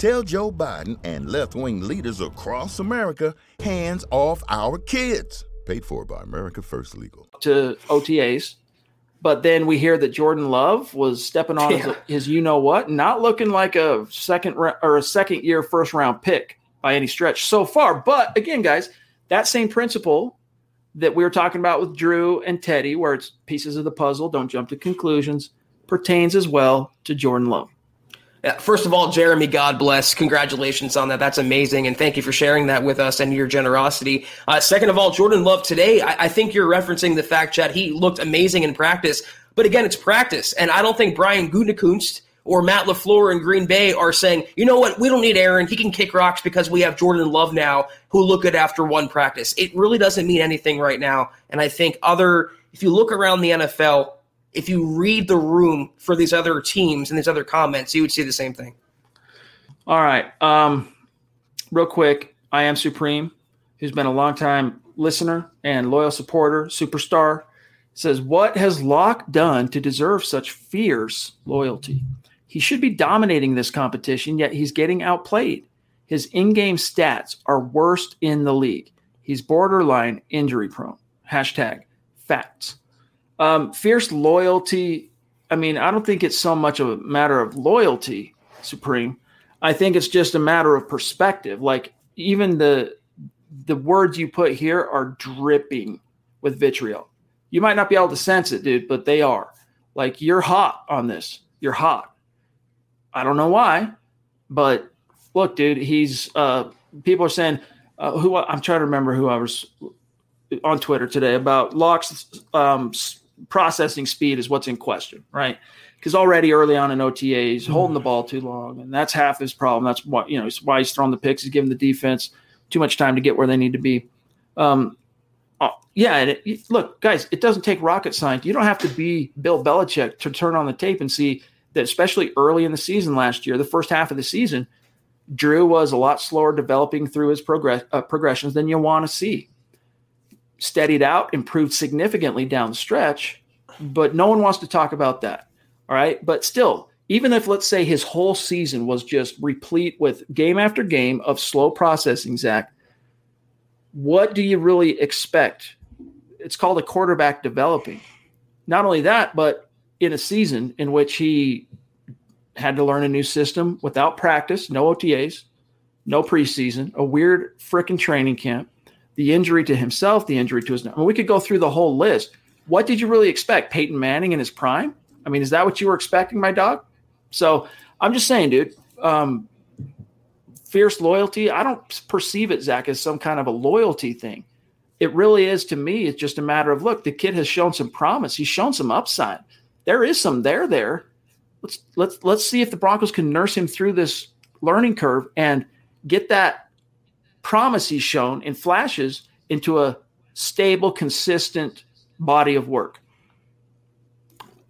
Tell Joe Biden and left wing leaders across America hands off our kids. Paid for by America First Legal. To OTAs. But then we hear that Jordan Love was stepping on yeah. his, his, you know what, not looking like a second or a second year first round pick by any stretch so far. But again, guys, that same principle that we were talking about with Drew and Teddy, where it's pieces of the puzzle, don't jump to conclusions, pertains as well to Jordan Love. First of all, Jeremy, God bless. Congratulations on that. That's amazing. And thank you for sharing that with us and your generosity. Uh, second of all, Jordan Love today, I, I think you're referencing the fact, Chad, he looked amazing in practice. But again, it's practice. And I don't think Brian Gutekunst or Matt LaFleur in Green Bay are saying, you know what, we don't need Aaron. He can kick rocks because we have Jordan Love now who look good after one practice. It really doesn't mean anything right now. And I think other, if you look around the NFL, if you read the room for these other teams and these other comments, you would see the same thing. All right. Um, real quick, I am Supreme, who's been a long time listener and loyal supporter, superstar, says, What has Lock done to deserve such fierce loyalty? He should be dominating this competition, yet he's getting outplayed. His in game stats are worst in the league. He's borderline injury prone. Hashtag facts. Um, fierce loyalty. I mean, I don't think it's so much of a matter of loyalty, Supreme. I think it's just a matter of perspective. Like even the the words you put here are dripping with vitriol. You might not be able to sense it, dude, but they are. Like you're hot on this. You're hot. I don't know why, but look, dude, he's uh, people are saying uh, who I'm trying to remember who I was on Twitter today about Lock's um, processing speed is what's in question, right? Because already early on in OTA, he's mm-hmm. holding the ball too long, and that's half his problem. That's what you know why he's throwing the picks. He's giving the defense too much time to get where they need to be. Um, uh, yeah, and it, look, guys, it doesn't take rocket science. You don't have to be Bill Belichick to turn on the tape and see that especially early in the season last year, the first half of the season, Drew was a lot slower developing through his progress, uh, progressions than you want to see. Steadied out, improved significantly down the stretch, but no one wants to talk about that. All right. But still, even if let's say his whole season was just replete with game after game of slow processing, Zach, what do you really expect? It's called a quarterback developing. Not only that, but in a season in which he had to learn a new system without practice, no OTAs, no preseason, a weird freaking training camp, the injury to himself, the injury to his. I mean, we could go through the whole list. What did you really expect? Peyton Manning in his prime? I mean, is that what you were expecting, my dog? So I'm just saying, dude. Um, fierce loyalty. I don't perceive it, Zach, as some kind of a loyalty thing. It really is to me. It's just a matter of look. The kid has shown some promise. He's shown some upside there is some there there. Let's let's let's see if the Broncos can nurse him through this learning curve and get that promise he's shown in flashes into a stable, consistent body of work.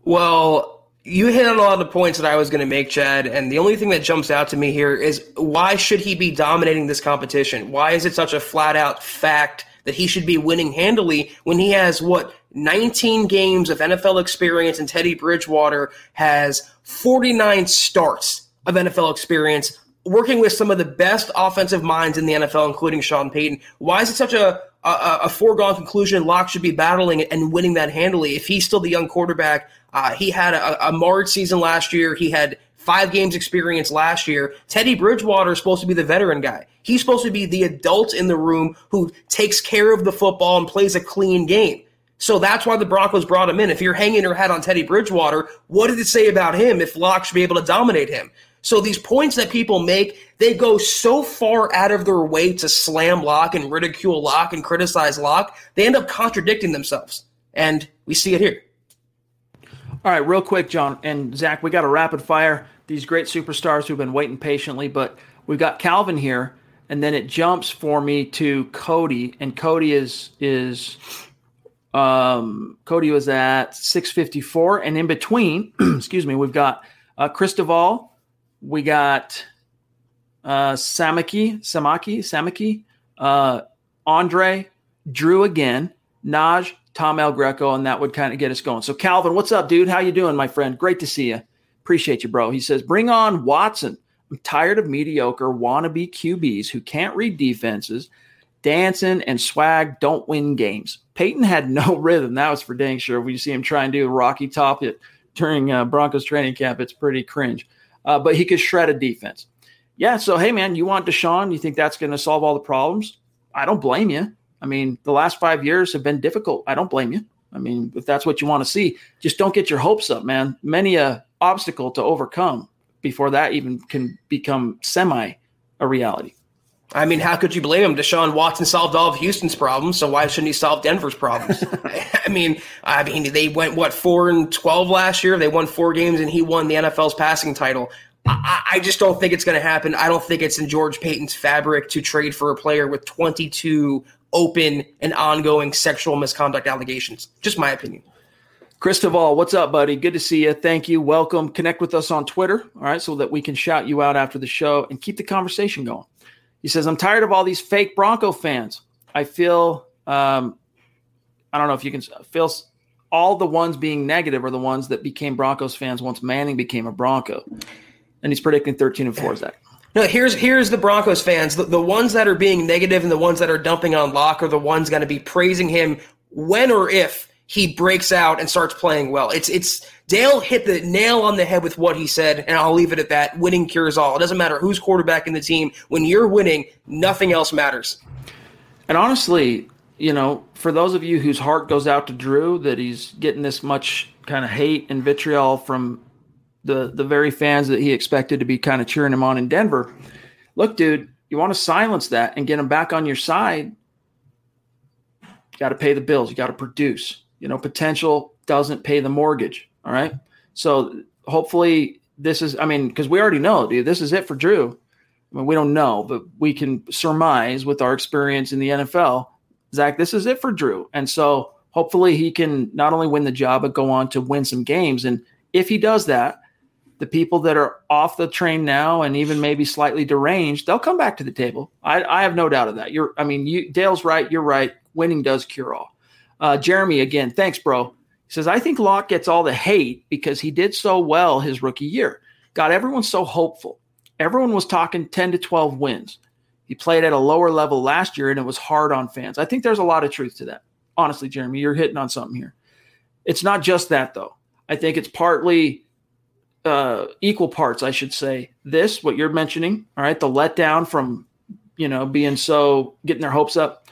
Well, you hit on a lot of the points that I was going to make, Chad. And the only thing that jumps out to me here is why should he be dominating this competition? Why is it such a flat out fact that he should be winning handily when he has what 19 games of NFL experience and Teddy Bridgewater has 49 starts of NFL experience working with some of the best offensive minds in the NFL, including Sean Payton. Why is it such a, a, a foregone conclusion Lock should be battling and winning that handily if he's still the young quarterback? Uh, he had a, a March season last year. He had five games experience last year. Teddy Bridgewater is supposed to be the veteran guy. He's supposed to be the adult in the room who takes care of the football and plays a clean game. So that's why the Broncos brought him in. If you're hanging your hat on Teddy Bridgewater, what did it say about him if Lock should be able to dominate him? So these points that people make, they go so far out of their way to slam Lock and ridicule Lock and criticize Lock, they end up contradicting themselves. And we see it here. All right, real quick, John and Zach, we got a rapid fire. These great superstars who've been waiting patiently, but we've got Calvin here, and then it jumps for me to Cody, and Cody is is um, Cody was at 654, and in between, excuse me, we've got uh, Christoval, we got uh, Samaki, Samaki, Samaki, uh, Andre, Drew again, Naj, Tom El Greco, and that would kind of get us going. So Calvin, what's up, dude? How you doing, my friend? Great to see you. Appreciate you, bro. He says, bring on Watson. I'm tired of mediocre wannabe QBs who can't read defenses. Dancing and swag don't win games. Peyton had no rhythm. That was for dang sure. When you see him try and do a Rocky Top it during uh, Broncos training camp. It's pretty cringe. Uh, but he could shred a defense. Yeah. So, hey, man, you want Deshaun? You think that's going to solve all the problems? I don't blame you. I mean, the last five years have been difficult. I don't blame you. I mean, if that's what you want to see, just don't get your hopes up, man. Many a obstacle to overcome before that even can become semi a reality. I mean, how could you blame him? Deshaun Watson solved all of Houston's problems, so why shouldn't he solve Denver's problems? I mean, I mean, they went what four and twelve last year. They won four games, and he won the NFL's passing title. I, I just don't think it's going to happen. I don't think it's in George Paton's fabric to trade for a player with 22 open and ongoing sexual misconduct allegations. Just my opinion. Christoval, what's up, buddy? Good to see you. Thank you. Welcome. Connect with us on Twitter, all right, so that we can shout you out after the show and keep the conversation going. He says, I'm tired of all these fake Bronco fans. I feel, um, I don't know if you can feel all the ones being negative are the ones that became Broncos fans once Manning became a Bronco. And he's predicting 13 and 4, is that. No, here's here's the Broncos fans. The, the ones that are being negative and the ones that are dumping on Lock are the ones going to be praising him when or if he breaks out and starts playing well. It's it's Dale hit the nail on the head with what he said, and I'll leave it at that. Winning cures all. It doesn't matter who's quarterback in the team. When you're winning, nothing else matters. And honestly, you know, for those of you whose heart goes out to Drew, that he's getting this much kind of hate and vitriol from the the very fans that he expected to be kind of cheering him on in Denver. Look, dude, you want to silence that and get him back on your side. You got to pay the bills. You got to produce. You know, potential doesn't pay the mortgage. All right. So hopefully this is, I mean, because we already know, dude, this is it for Drew. I mean, we don't know, but we can surmise with our experience in the NFL, Zach, this is it for Drew. And so hopefully he can not only win the job, but go on to win some games. And if he does that, the people that are off the train now and even maybe slightly deranged, they'll come back to the table. I, I have no doubt of that. You're, I mean, you, Dale's right. You're right. Winning does cure all. Uh, Jeremy, again, thanks, bro. He says, I think Lock gets all the hate because he did so well his rookie year. Got everyone so hopeful. Everyone was talking 10 to 12 wins. He played at a lower level last year and it was hard on fans. I think there's a lot of truth to that. Honestly, Jeremy, you're hitting on something here. It's not just that, though. I think it's partly uh, equal parts, I should say. This, what you're mentioning, all right, the letdown from, you know, being so getting their hopes up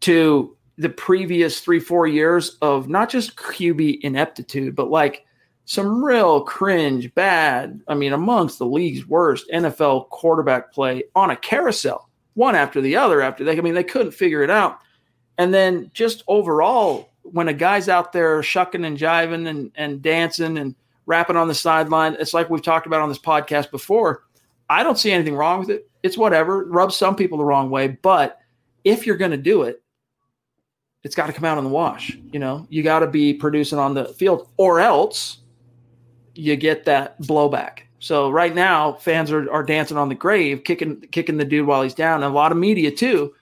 to the previous three, four years of not just QB ineptitude, but like some real cringe, bad, I mean, amongst the league's worst NFL quarterback play on a carousel, one after the other after they, I mean, they couldn't figure it out. And then just overall, when a guy's out there shucking and jiving and, and dancing and rapping on the sideline, it's like we've talked about on this podcast before. I don't see anything wrong with it. It's whatever. Rubs some people the wrong way. But if you're going to do it, it's got to come out on the wash. You know, you got to be producing on the field, or else you get that blowback. So right now, fans are, are dancing on the grave, kicking kicking the dude while he's down, and a lot of media too,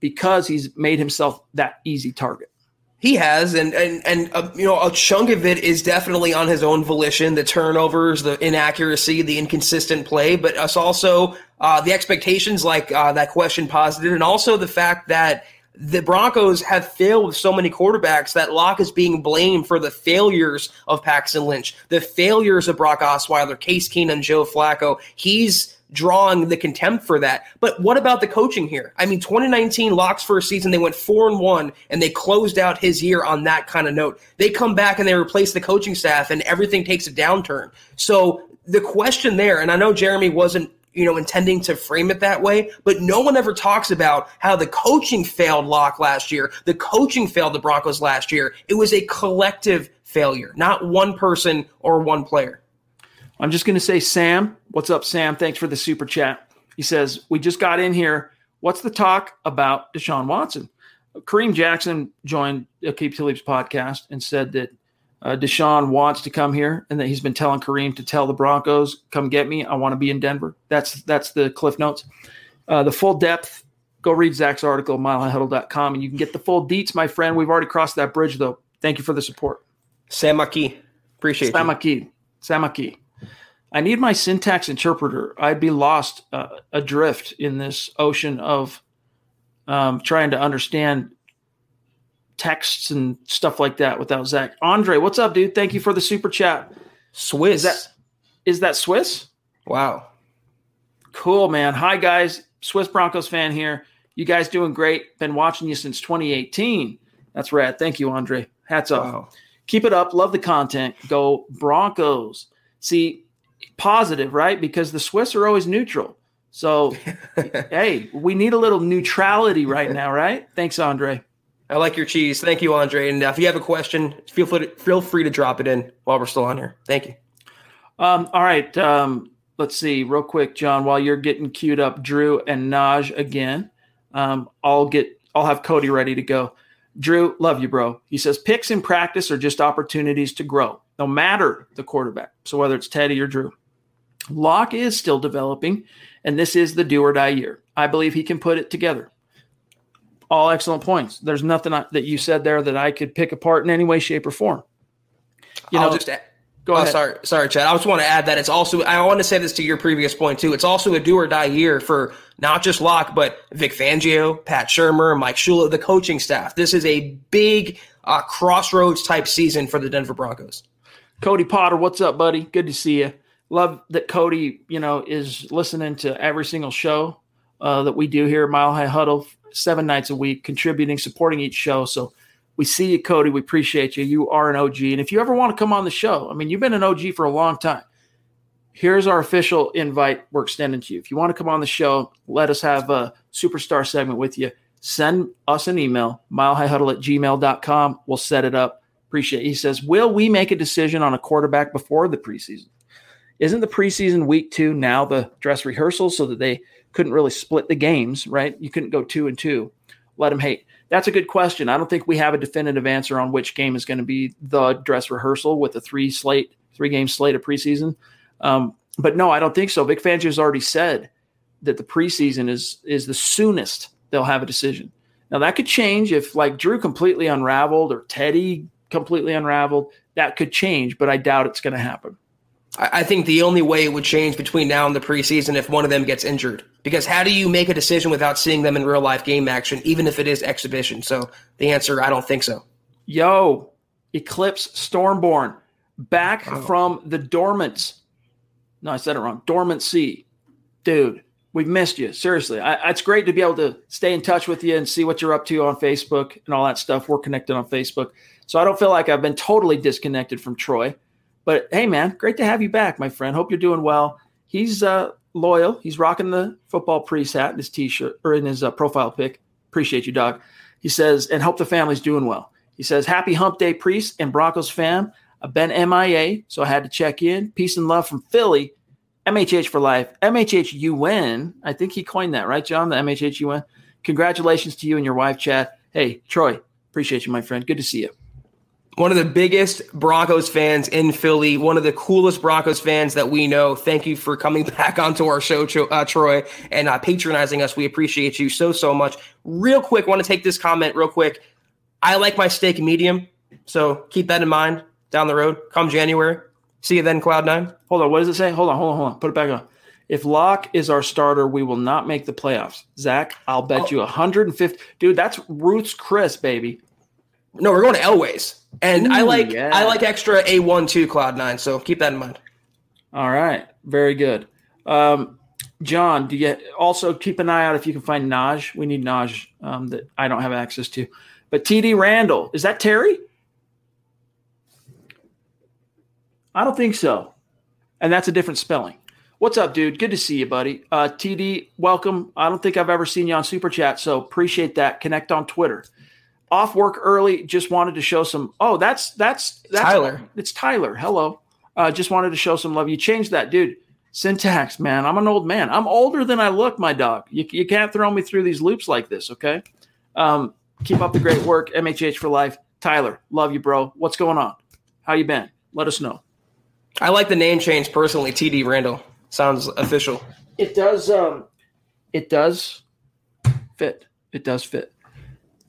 because he's made himself that easy target. He has, and and and uh, you know, a chunk of it is definitely on his own volition. The turnovers, the inaccuracy, the inconsistent play, but us also uh, the expectations, like uh, that question posited, and also the fact that the Broncos have failed with so many quarterbacks that Lock is being blamed for the failures of Paxton Lynch, the failures of Brock Osweiler, Case Keenum, Joe Flacco. He's drawing the contempt for that. But what about the coaching here? I mean, 2019 Lock's first season, they went four and one, and they closed out his year on that kind of note. They come back and they replace the coaching staff, and everything takes a downturn. So the question there, and I know Jeremy wasn't you know, intending to frame it that way. But no one ever talks about how the coaching failed Lock last year. The coaching failed the Broncos last year. It was a collective failure, not one person or one player. I'm just going to say, Sam, what's up, Sam? Thanks for the super chat. He says, We just got in here. What's the talk about Deshaun Watson? Kareem Jackson joined Aqib Talib's podcast and said that uh, Deshaun wants to come here and that he's been telling Kareem to tell the Broncos, come get me. I want to be in Denver. That's that's the cliff notes. Uh, the full depth, go read Zach's article, milehighhuddle.com, and you can get the full deets, my friend. We've already crossed that bridge, though. Thank you for the support. Samaki. Appreciate Sam you. Maki. Sam I need my syntax interpreter. I'd be lost uh, adrift in this ocean of um, trying to understand texts and stuff like that without Zach. Andre, what's up, dude? Thank you for the super chat. Swiss. Is that is that Swiss? Wow. Cool, man. Hi guys. Swiss Broncos fan here. You guys doing great. Been watching you since 2018. That's rad. Thank you, Andre. Hats off. Wow. Keep it up. Love the content. Go Broncos. See, positive, right? Because the Swiss are always neutral. So, hey, we need a little neutrality right now, right? Thanks, Andre. I like your cheese. Thank you, Andre. And if you have a question, feel free to, feel free to drop it in while we're still on here. Thank you. Um, all right. Um, let's see, real quick, John. While you're getting queued up, Drew and Naj again. Um, I'll get. I'll have Cody ready to go. Drew, love you, bro. He says picks in practice are just opportunities to grow, no matter the quarterback. So whether it's Teddy or Drew, Lock is still developing, and this is the do or die year. I believe he can put it together. All excellent points. There's nothing I, that you said there that I could pick apart in any way, shape, or form. You I'll know, just add, go oh, ahead. sorry, sorry, Chad. I just want to add that it's also. I want to say this to your previous point too. It's also a do or die year for not just Lock, but Vic Fangio, Pat Shurmur, Mike Shula, the coaching staff. This is a big uh, crossroads type season for the Denver Broncos. Cody Potter, what's up, buddy? Good to see you. Love that Cody, you know, is listening to every single show uh, that we do here at Mile High Huddle, seven nights a week, contributing, supporting each show. So we see you, Cody. We appreciate you. You are an OG, and if you ever want to come on the show, I mean, you've been an OG for a long time. Here's our official invite we're extending to you. If you want to come on the show, let us have a superstar segment with you. Send us an email, milehighhuddle at gmail.com. We'll set it up. Appreciate it. He says, Will we make a decision on a quarterback before the preseason? Isn't the preseason week two now the dress rehearsal so that they couldn't really split the games, right? You couldn't go two and two. Let them hate. That's a good question. I don't think we have a definitive answer on which game is going to be the dress rehearsal with a three slate, three game slate of preseason. Um, but no, I don't think so. Vic Fangio has already said that the preseason is is the soonest they'll have a decision. Now that could change if like Drew completely unraveled or Teddy completely unraveled. That could change, but I doubt it's going to happen. I I think the only way it would change between now and the preseason if one of them gets injured. Because how do you make a decision without seeing them in real life game action, even if it is exhibition? So the answer, I don't think so. Yo, Eclipse Stormborn, back oh. from the dormants. No, I said it wrong. Dormancy. Dude, we've missed you. Seriously. I, it's great to be able to stay in touch with you and see what you're up to on Facebook and all that stuff. We're connected on Facebook. So I don't feel like I've been totally disconnected from Troy. But hey, man, great to have you back, my friend. Hope you're doing well. He's uh, loyal. He's rocking the football priest hat in his t-shirt or in his uh, profile pic. Appreciate you, dog. He says, and hope the family's doing well. He says, happy hump day, priest and Broncos fam. I've been MIA, so I had to check in. Peace and love from Philly. MHH for life. MHHUN. I think he coined that, right, John? The MHHUN. Congratulations to you and your wife, Chad. Hey, Troy, appreciate you, my friend. Good to see you. One of the biggest Broncos fans in Philly, one of the coolest Broncos fans that we know. Thank you for coming back onto our show, uh, Troy, and uh, patronizing us. We appreciate you so, so much. Real quick, want to take this comment real quick. I like my steak medium, so keep that in mind down the road. Come January. See you then, Cloud9. Hold on. What does it say? Hold on, hold on, hold on. Put it back on. If Lock is our starter, we will not make the playoffs. Zach, I'll bet Oh. you 150. Dude, that's Ruth's Chris, baby. No, we're going to Elways. And I like yeah. I like extra A1 too, Cloud9, so keep that in mind. All right. Very good. Um, John, do you also keep an eye out if you can find Naj? We need Naj um, that I don't have access to. But TD Randall, is that Terry? I don't think so. And that's a different spelling. What's up, dude? Good to see you, buddy. Uh, TD, welcome. I don't think I've ever seen you on Super Chat, so appreciate that. Connect on Twitter. Off work early, just wanted to show some. Oh, that's that's that's Tyler. It's Tyler. Hello. Uh, just wanted to show some love. You changed that, dude. Syntax, man. I'm an old man. I'm older than I look, my dog. You, you can't throw me through these loops like this, okay? Um, keep up the great work. MHH for life. Tyler, love you, bro. What's going on? How you been? Let us know. I like the name change personally. TD Randall sounds official. It does. Um, it does fit. It does fit.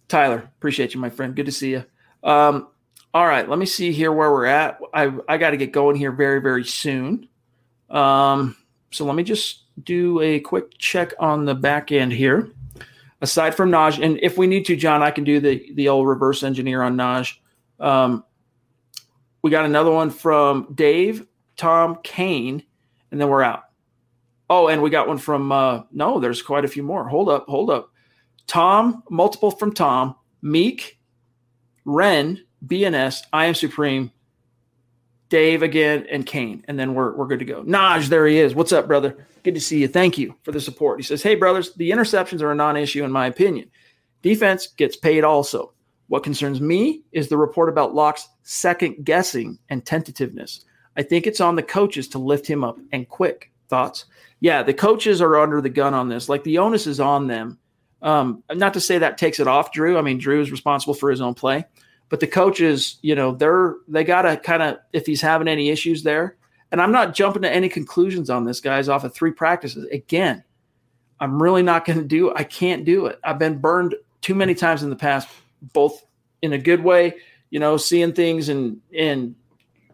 Tyler, appreciate you, my friend. Good to see you. Um, all right, let me see here where we're at. I I got to get going here very very soon. Um, so let me just do a quick check on the back end here. Aside from Naj, and if we need to, John, I can do the the old reverse engineer on Naj. Um, we got another one from Dave, Tom, Kane, and then we're out. Oh, and we got one from uh, no, there's quite a few more. Hold up, hold up. Tom, multiple from Tom, Meek, Ren, BNS, I am Supreme, Dave again, and Kane. And then we're, we're good to go. Naj, there he is. What's up, brother? Good to see you. Thank you for the support. He says, Hey, brothers, the interceptions are a non issue in my opinion. Defense gets paid also. What concerns me is the report about Lock's second guessing and tentativeness. I think it's on the coaches to lift him up and quick. Thoughts? Yeah, the coaches are under the gun on this. Like the onus is on them. Um, not to say that takes it off Drew. I mean, Drew is responsible for his own play, but the coaches, you know, they're they gotta kind of if he's having any issues there. And I'm not jumping to any conclusions on this, guys, off of three practices. Again, I'm really not going to do. I can't do it. I've been burned too many times in the past, both in a good way, you know, seeing things and and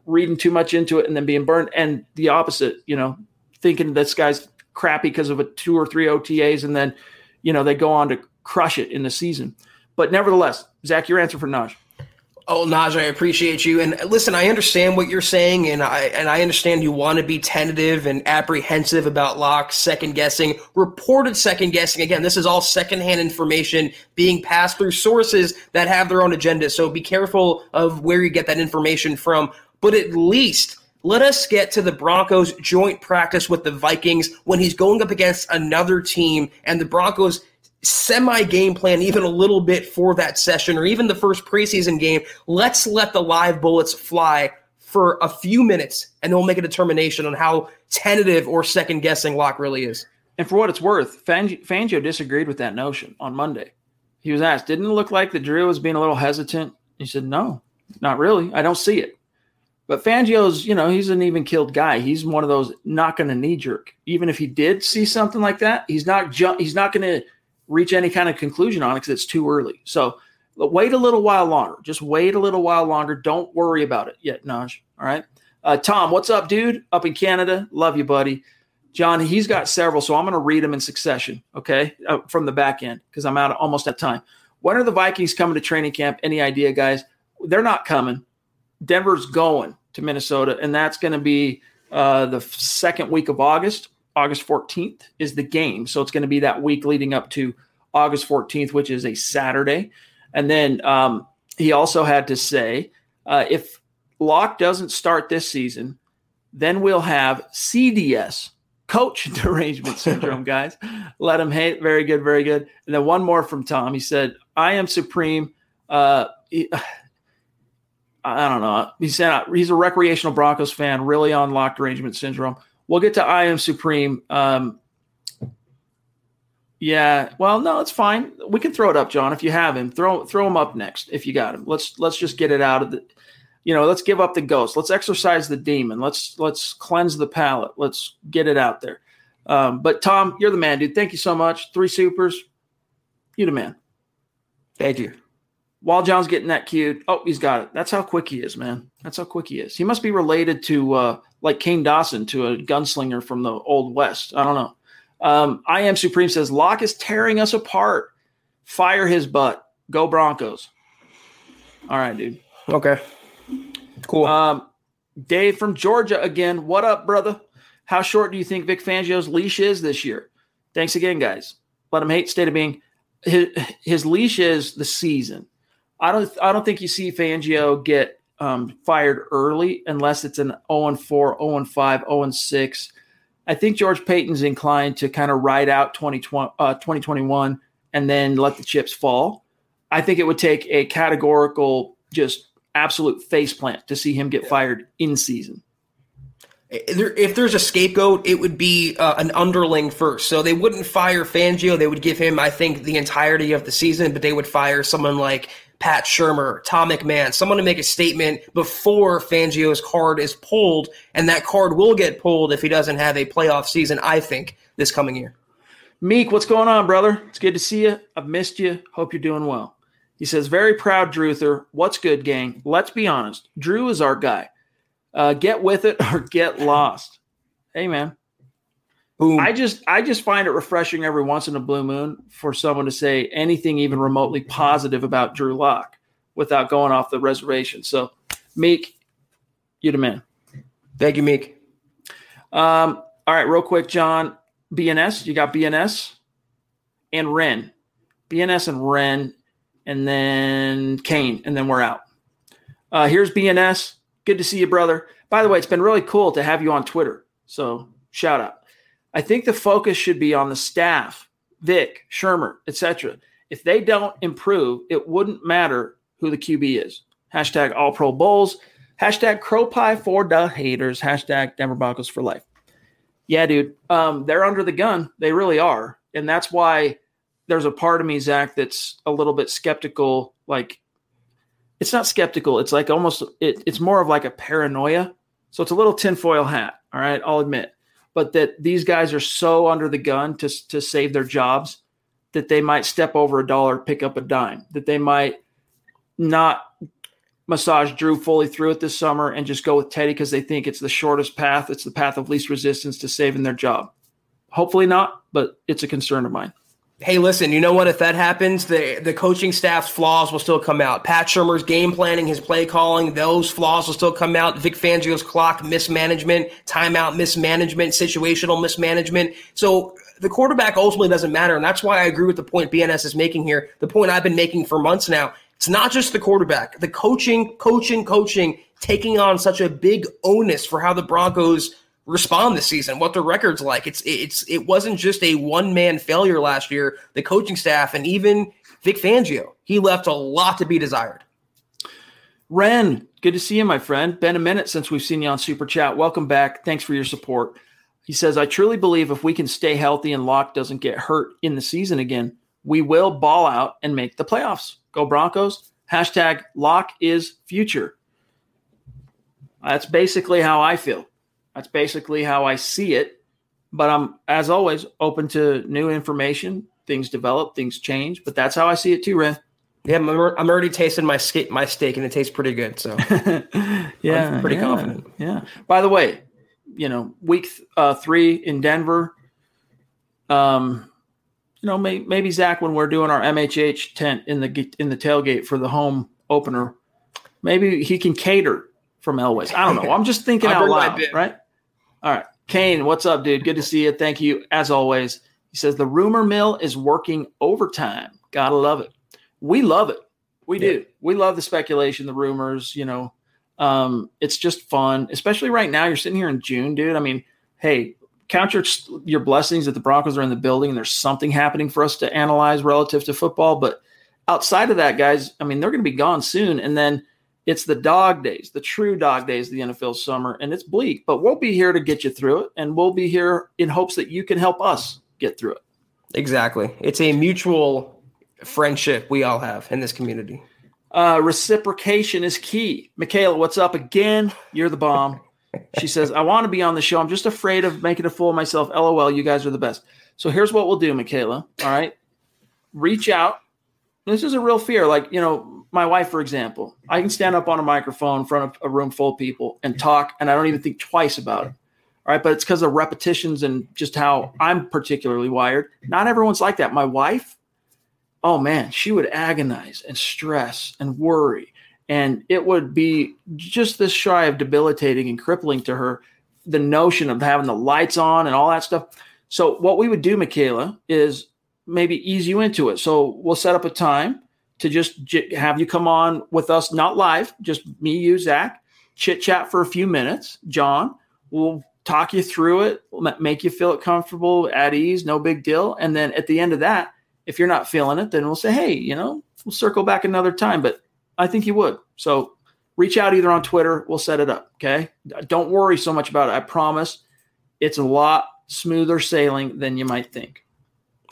reading too much into it and then being burned, and the opposite, you know, thinking this guy's crappy because of a two or three OTAs, and then you know they go on to crush it in the season. But nevertheless, Zach, your answer for Naj. Oh, Naj, I appreciate you. And listen, I understand what you're saying, and I and I understand you want to be tentative and apprehensive about Lock's second guessing, reported second guessing. Again, this is all secondhand information being passed through sources that have their own agenda. So be careful of where you get that information from. But at least let us get to the Broncos joint practice with the Vikings when he's going up against another team and the Broncos semi game plan even a little bit for that session or even the first preseason game. Let's let the live bullets fly for a few minutes and then we'll make a determination on how tentative or second guessing Lock really is. And for what it's worth, Fangio disagreed with that notion on Monday. He was asked, didn't it look like the Drew was being a little hesitant? He said, no, not really. I don't see it. But Fangio's, you know, he's an even killed guy. He's one of those not going to knee jerk. Even if he did see something like that, he's not ju- he's not going to reach any kind of conclusion on it because it's too early. So wait a little while longer. Just wait a little while longer. Don't worry about it yet, Naj. All right. Uh, Tom, what's up, dude? Up in Canada. Love you, buddy. John, he's got several, so I'm going to read them in succession, okay, uh, from the back end because I'm out almost at time. When are the Vikings coming to training camp? Any idea, guys? They're not coming. Denver's going to Minnesota, and that's going to be uh, the second week of August. August 14th is the game. So it's going to be that week leading up to August 14th, which is a Saturday. And then um, he also had to say uh, if Lock doesn't start this season, then we'll have CDS, coach derangement syndrome, guys. Let him hate. Very good, very good. And then one more from Tom. He said, I am supreme. Uh, he, I don't know. He said he's a recreational Broncos fan, really on lock derangement syndrome. We'll get to I am supreme. Um, yeah, well, no, it's fine. We can throw it up, John. If you have him, throw throw him up next. If you got him, let's let's just get it out of the. You know, let's give up the ghost. Let's exorcise the demon. Let's let's cleanse the palate. Let's get it out there. Um, but Tom, you're the man, dude. Thank you so much. Three supers. You the man. Thank you. While John's getting that cued, oh, he's got it. That's how quick he is, man. That's how quick he is. He must be related to uh, like Kane Dawson to a gunslinger from the old west. I don't know. Um, I am Supreme says Lock is tearing us apart. Fire his butt. Go Broncos. All right, dude. Okay. Cool. Um, Dave from Georgia again. What up, brother? How short do you think Vic Fangio's leash is this year? Thanks again, guys. Let him hate state of being. His, his leash is the season. I don't I don't think you see Fangio get um, fired early unless it's an 0 and 4, 0 5, 0 6. I think George Paton's inclined to kind of ride out 2020, uh, 2021 and then let the chips fall. I think it would take a categorical, just absolute faceplant to see him get fired in season. if there's a scapegoat, it would be uh, an underling first. So they wouldn't fire Fangio. They would give him, I think, the entirety of the season, but they would fire someone like Pat Shurmur, Tom McMahon, someone to make a statement before Fangio's card is pulled, and that card will get pulled if he doesn't have a playoff season, I think, this coming year. Meek, what's going on, brother? It's good to see you. I've missed you. Hope you're doing well. He says, Very proud, Druther. What's good, gang? Let's be honest. Drew is our guy. Uh, get with it or get lost. Hey, man. Boom. I just I just find it refreshing every once in a blue moon for someone to say anything even remotely positive about Drew Lock without going off the reservation. So, Meek, you're the man. Thank you, Meek. Um, all right, real quick, John. BNS, you got BNS and Ren. BNS and Ren, and then Kane, and then we're out. Uh, here's BNS. Good to see you, brother. By the way, it's been really cool to have you on Twitter. So shout out. I think the focus should be on the staff, Vic, Shurmur, etc. If they don't improve, it wouldn't matter who the QB is. Hashtag All Pro Bolles. Hashtag Crow Pie for the haters. Hashtag Denver Broncos for life. Yeah, dude. Um, they're under the gun. They really are, and that's why there's a part of me, Zach, that's a little bit skeptical. Like, it's not skeptical. It's like almost. It, it's more of like a paranoia. So it's a little tinfoil hat. All right, I'll admit but that these guys are so under the gun to, to save their jobs that they might step over a dollar, pick up a dime, that they might not massage Drew fully through it this summer and just go with Teddy because they think it's the shortest path. It's the path of least resistance to saving their job. Hopefully not, but it's a concern of mine hey, listen, you know what? If that happens, the the coaching staff's flaws will still come out. Pat Shurmur's game planning, his play calling, those flaws will still come out. Vic Fangio's clock mismanagement, timeout mismanagement, situational mismanagement. So the quarterback ultimately doesn't matter, and that's why I agree with the point BNS is making here. The point I've been making for months now. It's not just the quarterback, the coaching, coaching, coaching, taking on such a big onus for how the Broncos respond this season, what the record's like. It's it's it wasn't just a one man failure last year. The coaching staff and even Vic Fangio, he left a lot to be desired. Ren, good to see you, my friend. Been a minute since we've seen you on Super Chat. Welcome back. Thanks for your support. He says, I truly believe if we can stay healthy and Lock doesn't get hurt in the season again, we will ball out and make the playoffs. Go Broncos. Hashtag Lock is future. That's basically how I feel. That's basically how I see it. But I'm, as always, open to new information. Things develop, things change. But that's how I see it too, Ren. Yeah, I'm, I'm already tasting my steak, my steak, and it tastes pretty good. So, yeah, I'm pretty yeah, confident. Yeah. By the way, you know, week uh, three in Denver. Um, you know, may, maybe Zach, when we're doing our MHH tent in the in the tailgate for the home opener, maybe he can cater from Elway's. I don't know. I'm just thinking out loud, right? All right. Kane, what's up, dude? Good to see you. Thank you, as always. He says the rumor mill is working overtime. Gotta love it. We love it. We yeah. do. We love the speculation, the rumors, you know. Um, it's just fun, especially right now. You're sitting here in June, dude. I mean, hey, count your your blessings that the Broncos are in the building and there's something happening for us to analyze relative to football. But outside of that, guys, I mean, they're going to be gone soon. And then it's the dog days, the true dog days of the NFL summer, and it's bleak, but we'll be here to get you through it, and we'll be here in hopes that you can help us get through it. Exactly. It's a mutual friendship we all have in this community. Uh, reciprocation is key. Michaela, what's up again? You're the bomb. She says, I want to be on the show. I'm just afraid of making a fool of myself. LOL, you guys are the best. So here's what we'll do, Michaela. All right. Reach out. This is a real fear. Like, you know, my wife, for example, I can stand up on a microphone in front of a room full of people and talk, and I don't even think twice about it. All right. But it's because of repetitions and just how I'm particularly wired. Not everyone's like that. My wife, oh man, she would agonize and stress and worry. And it would be just this shy of debilitating and crippling to her the notion of having the lights on and all that stuff. So, what we would do, Michaela, is maybe ease you into it. So, we'll set up a time to just j- have you come on with us, not live, just me, you, Zach, chit chat for a few minutes. John will talk you through it, make you feel it comfortable, at ease, no big deal. And then at the end of that, if you're not feeling it, then we'll say, hey, you know, we'll circle back another time. But I think you would. So reach out either on Twitter. We'll set it up. Okay. Don't worry so much about it. I promise it's a lot smoother sailing than you might think.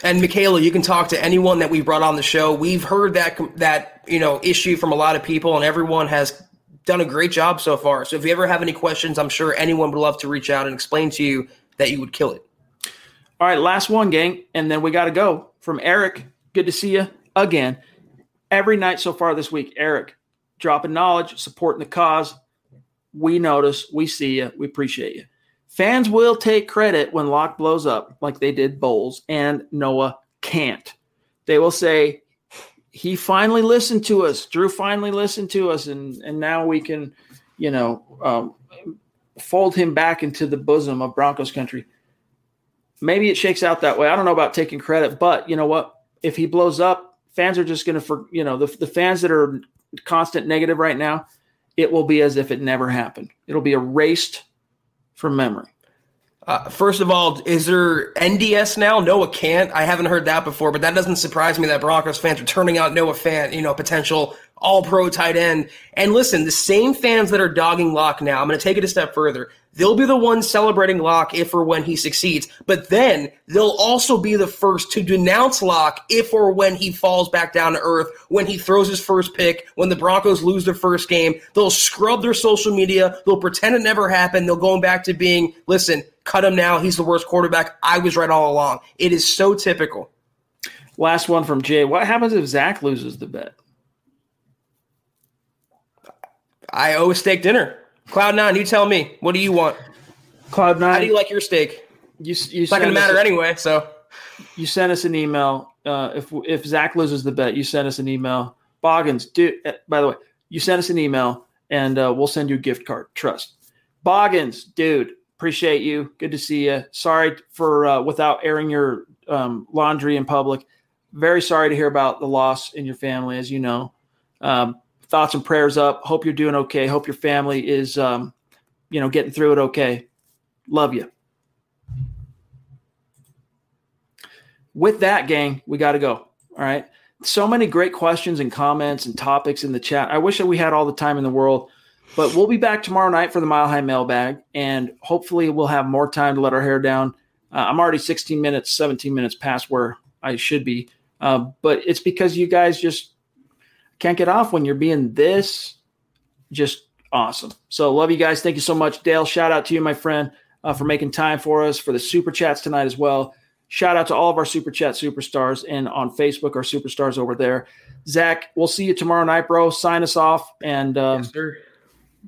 And Michaela, you can talk to anyone that we brought on the show. We've heard that that you know issue from a lot of people, and everyone has done a great job so far. So if you ever have any questions, I'm sure anyone would love to reach out and explain to you that you would kill it. All right, last one, gang, and then we got to go. From Eric, good to see you again. Every night so far this week, Eric, dropping knowledge, supporting the cause. We notice, we see you, we appreciate you. Fans will take credit when Lock blows up, like they did Bolles, and Noah Fant. They will say, he finally listened to us. Drew finally listened to us, and and now we can, you know, um, fold him back into the bosom of Broncos country. Maybe it shakes out that way. I don't know about taking credit, but you know what? If he blows up, fans are just going to, for you know, the the fans that are constant negative right now, it will be as if it never happened. It'll be erased from memory. Uh, first of all, is there NDS now? Noah Fant. I haven't heard that before, but that doesn't surprise me that Broncos fans are turning out Noah Fant, you know, potential all pro tight end. And listen, the same fans that are dogging Lock now, I'm going to take it a step further. They'll be the ones celebrating Lock if or when he succeeds, but then they'll also be the first to denounce Lock if or when he falls back down to earth, when he throws his first pick, when the Broncos lose their first game. They'll scrub their social media. They'll pretend it never happened. They'll go back to being, listen, cut him now. He's the worst quarterback. I was right all along. It is so typical. Last one from Jay. What happens if Zach loses the bet? I owe a steak dinner. Cloud nine, you tell me. What do you want? Cloud nine. How do you like your steak? You, you it's not going to matter a, anyway. So you sent us an email. Uh, if if Zach loses the bet, you send us an email. Boggins, dude. Eh, by the way, you send us an email, and uh, we'll send you a gift card. Trust. Boggins, dude. Appreciate you. Good to see you. Sorry for uh, without airing your um, laundry in public. Very sorry to hear about the loss in your family, as you know. Um, thoughts and prayers up. Hope you're doing okay. Hope your family is, um, you know, getting through it okay. Love you. With that, gang, we got to go. All right. So many great questions and comments and topics in the chat. I wish that we had all the time in the world, but we'll be back tomorrow night for the Mile High Mailbag, and hopefully we'll have more time to let our hair down. Uh, I'm already 16 minutes, 17 minutes past where I should be, uh, but it's because you guys just can't get off when you're being this just awesome. So love you guys. Thank you so much, Dale. Shout out to you, my friend, uh, for making time for us for the super chats tonight as well. Shout out to all of our super chat superstars and on Facebook, our superstars over there. Zach, we'll see you tomorrow night, bro. Sign us off, and um, yes,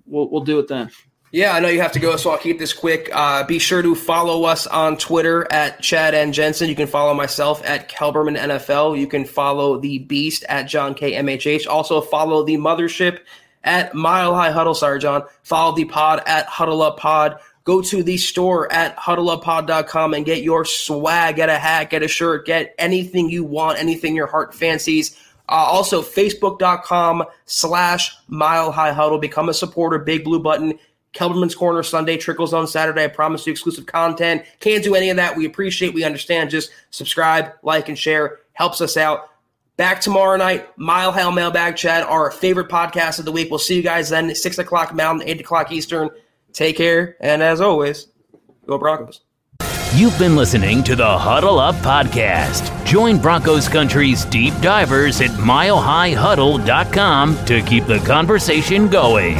we'll we'll do it then. Yeah, I know you have to go, so I'll keep this quick. Uh, be sure to follow us on Twitter at Chad and Jensen. You can follow myself at Kelberman NFL. You can follow the Beast at John K MHH. Also follow the Mothership at Mile High Huddle. Sorry, John. Follow the pod at Huddle Up Pod. Go to the store at huddleuppod.com and get your swag, get a hat, get a shirt, get anything you want, anything your heart fancies. Uh, also, facebook.com slash Mile High Huddle. Become a supporter, big blue button Kelberman's Corner Sunday trickles on Saturday. I promise you exclusive content. Can't do any of that. We appreciate, we understand. Just subscribe, like, and share. Helps us out. Back tomorrow night, Mile High Mailbag Chat, our favorite podcast of the week. We'll see you guys then, 6 o'clock Mountain, 8 o'clock Eastern. Take care, and as always, go Broncos. You've been listening to the Huddle Up Podcast. Join Broncos Country's deep divers at milehighhuddle.com to keep the conversation going.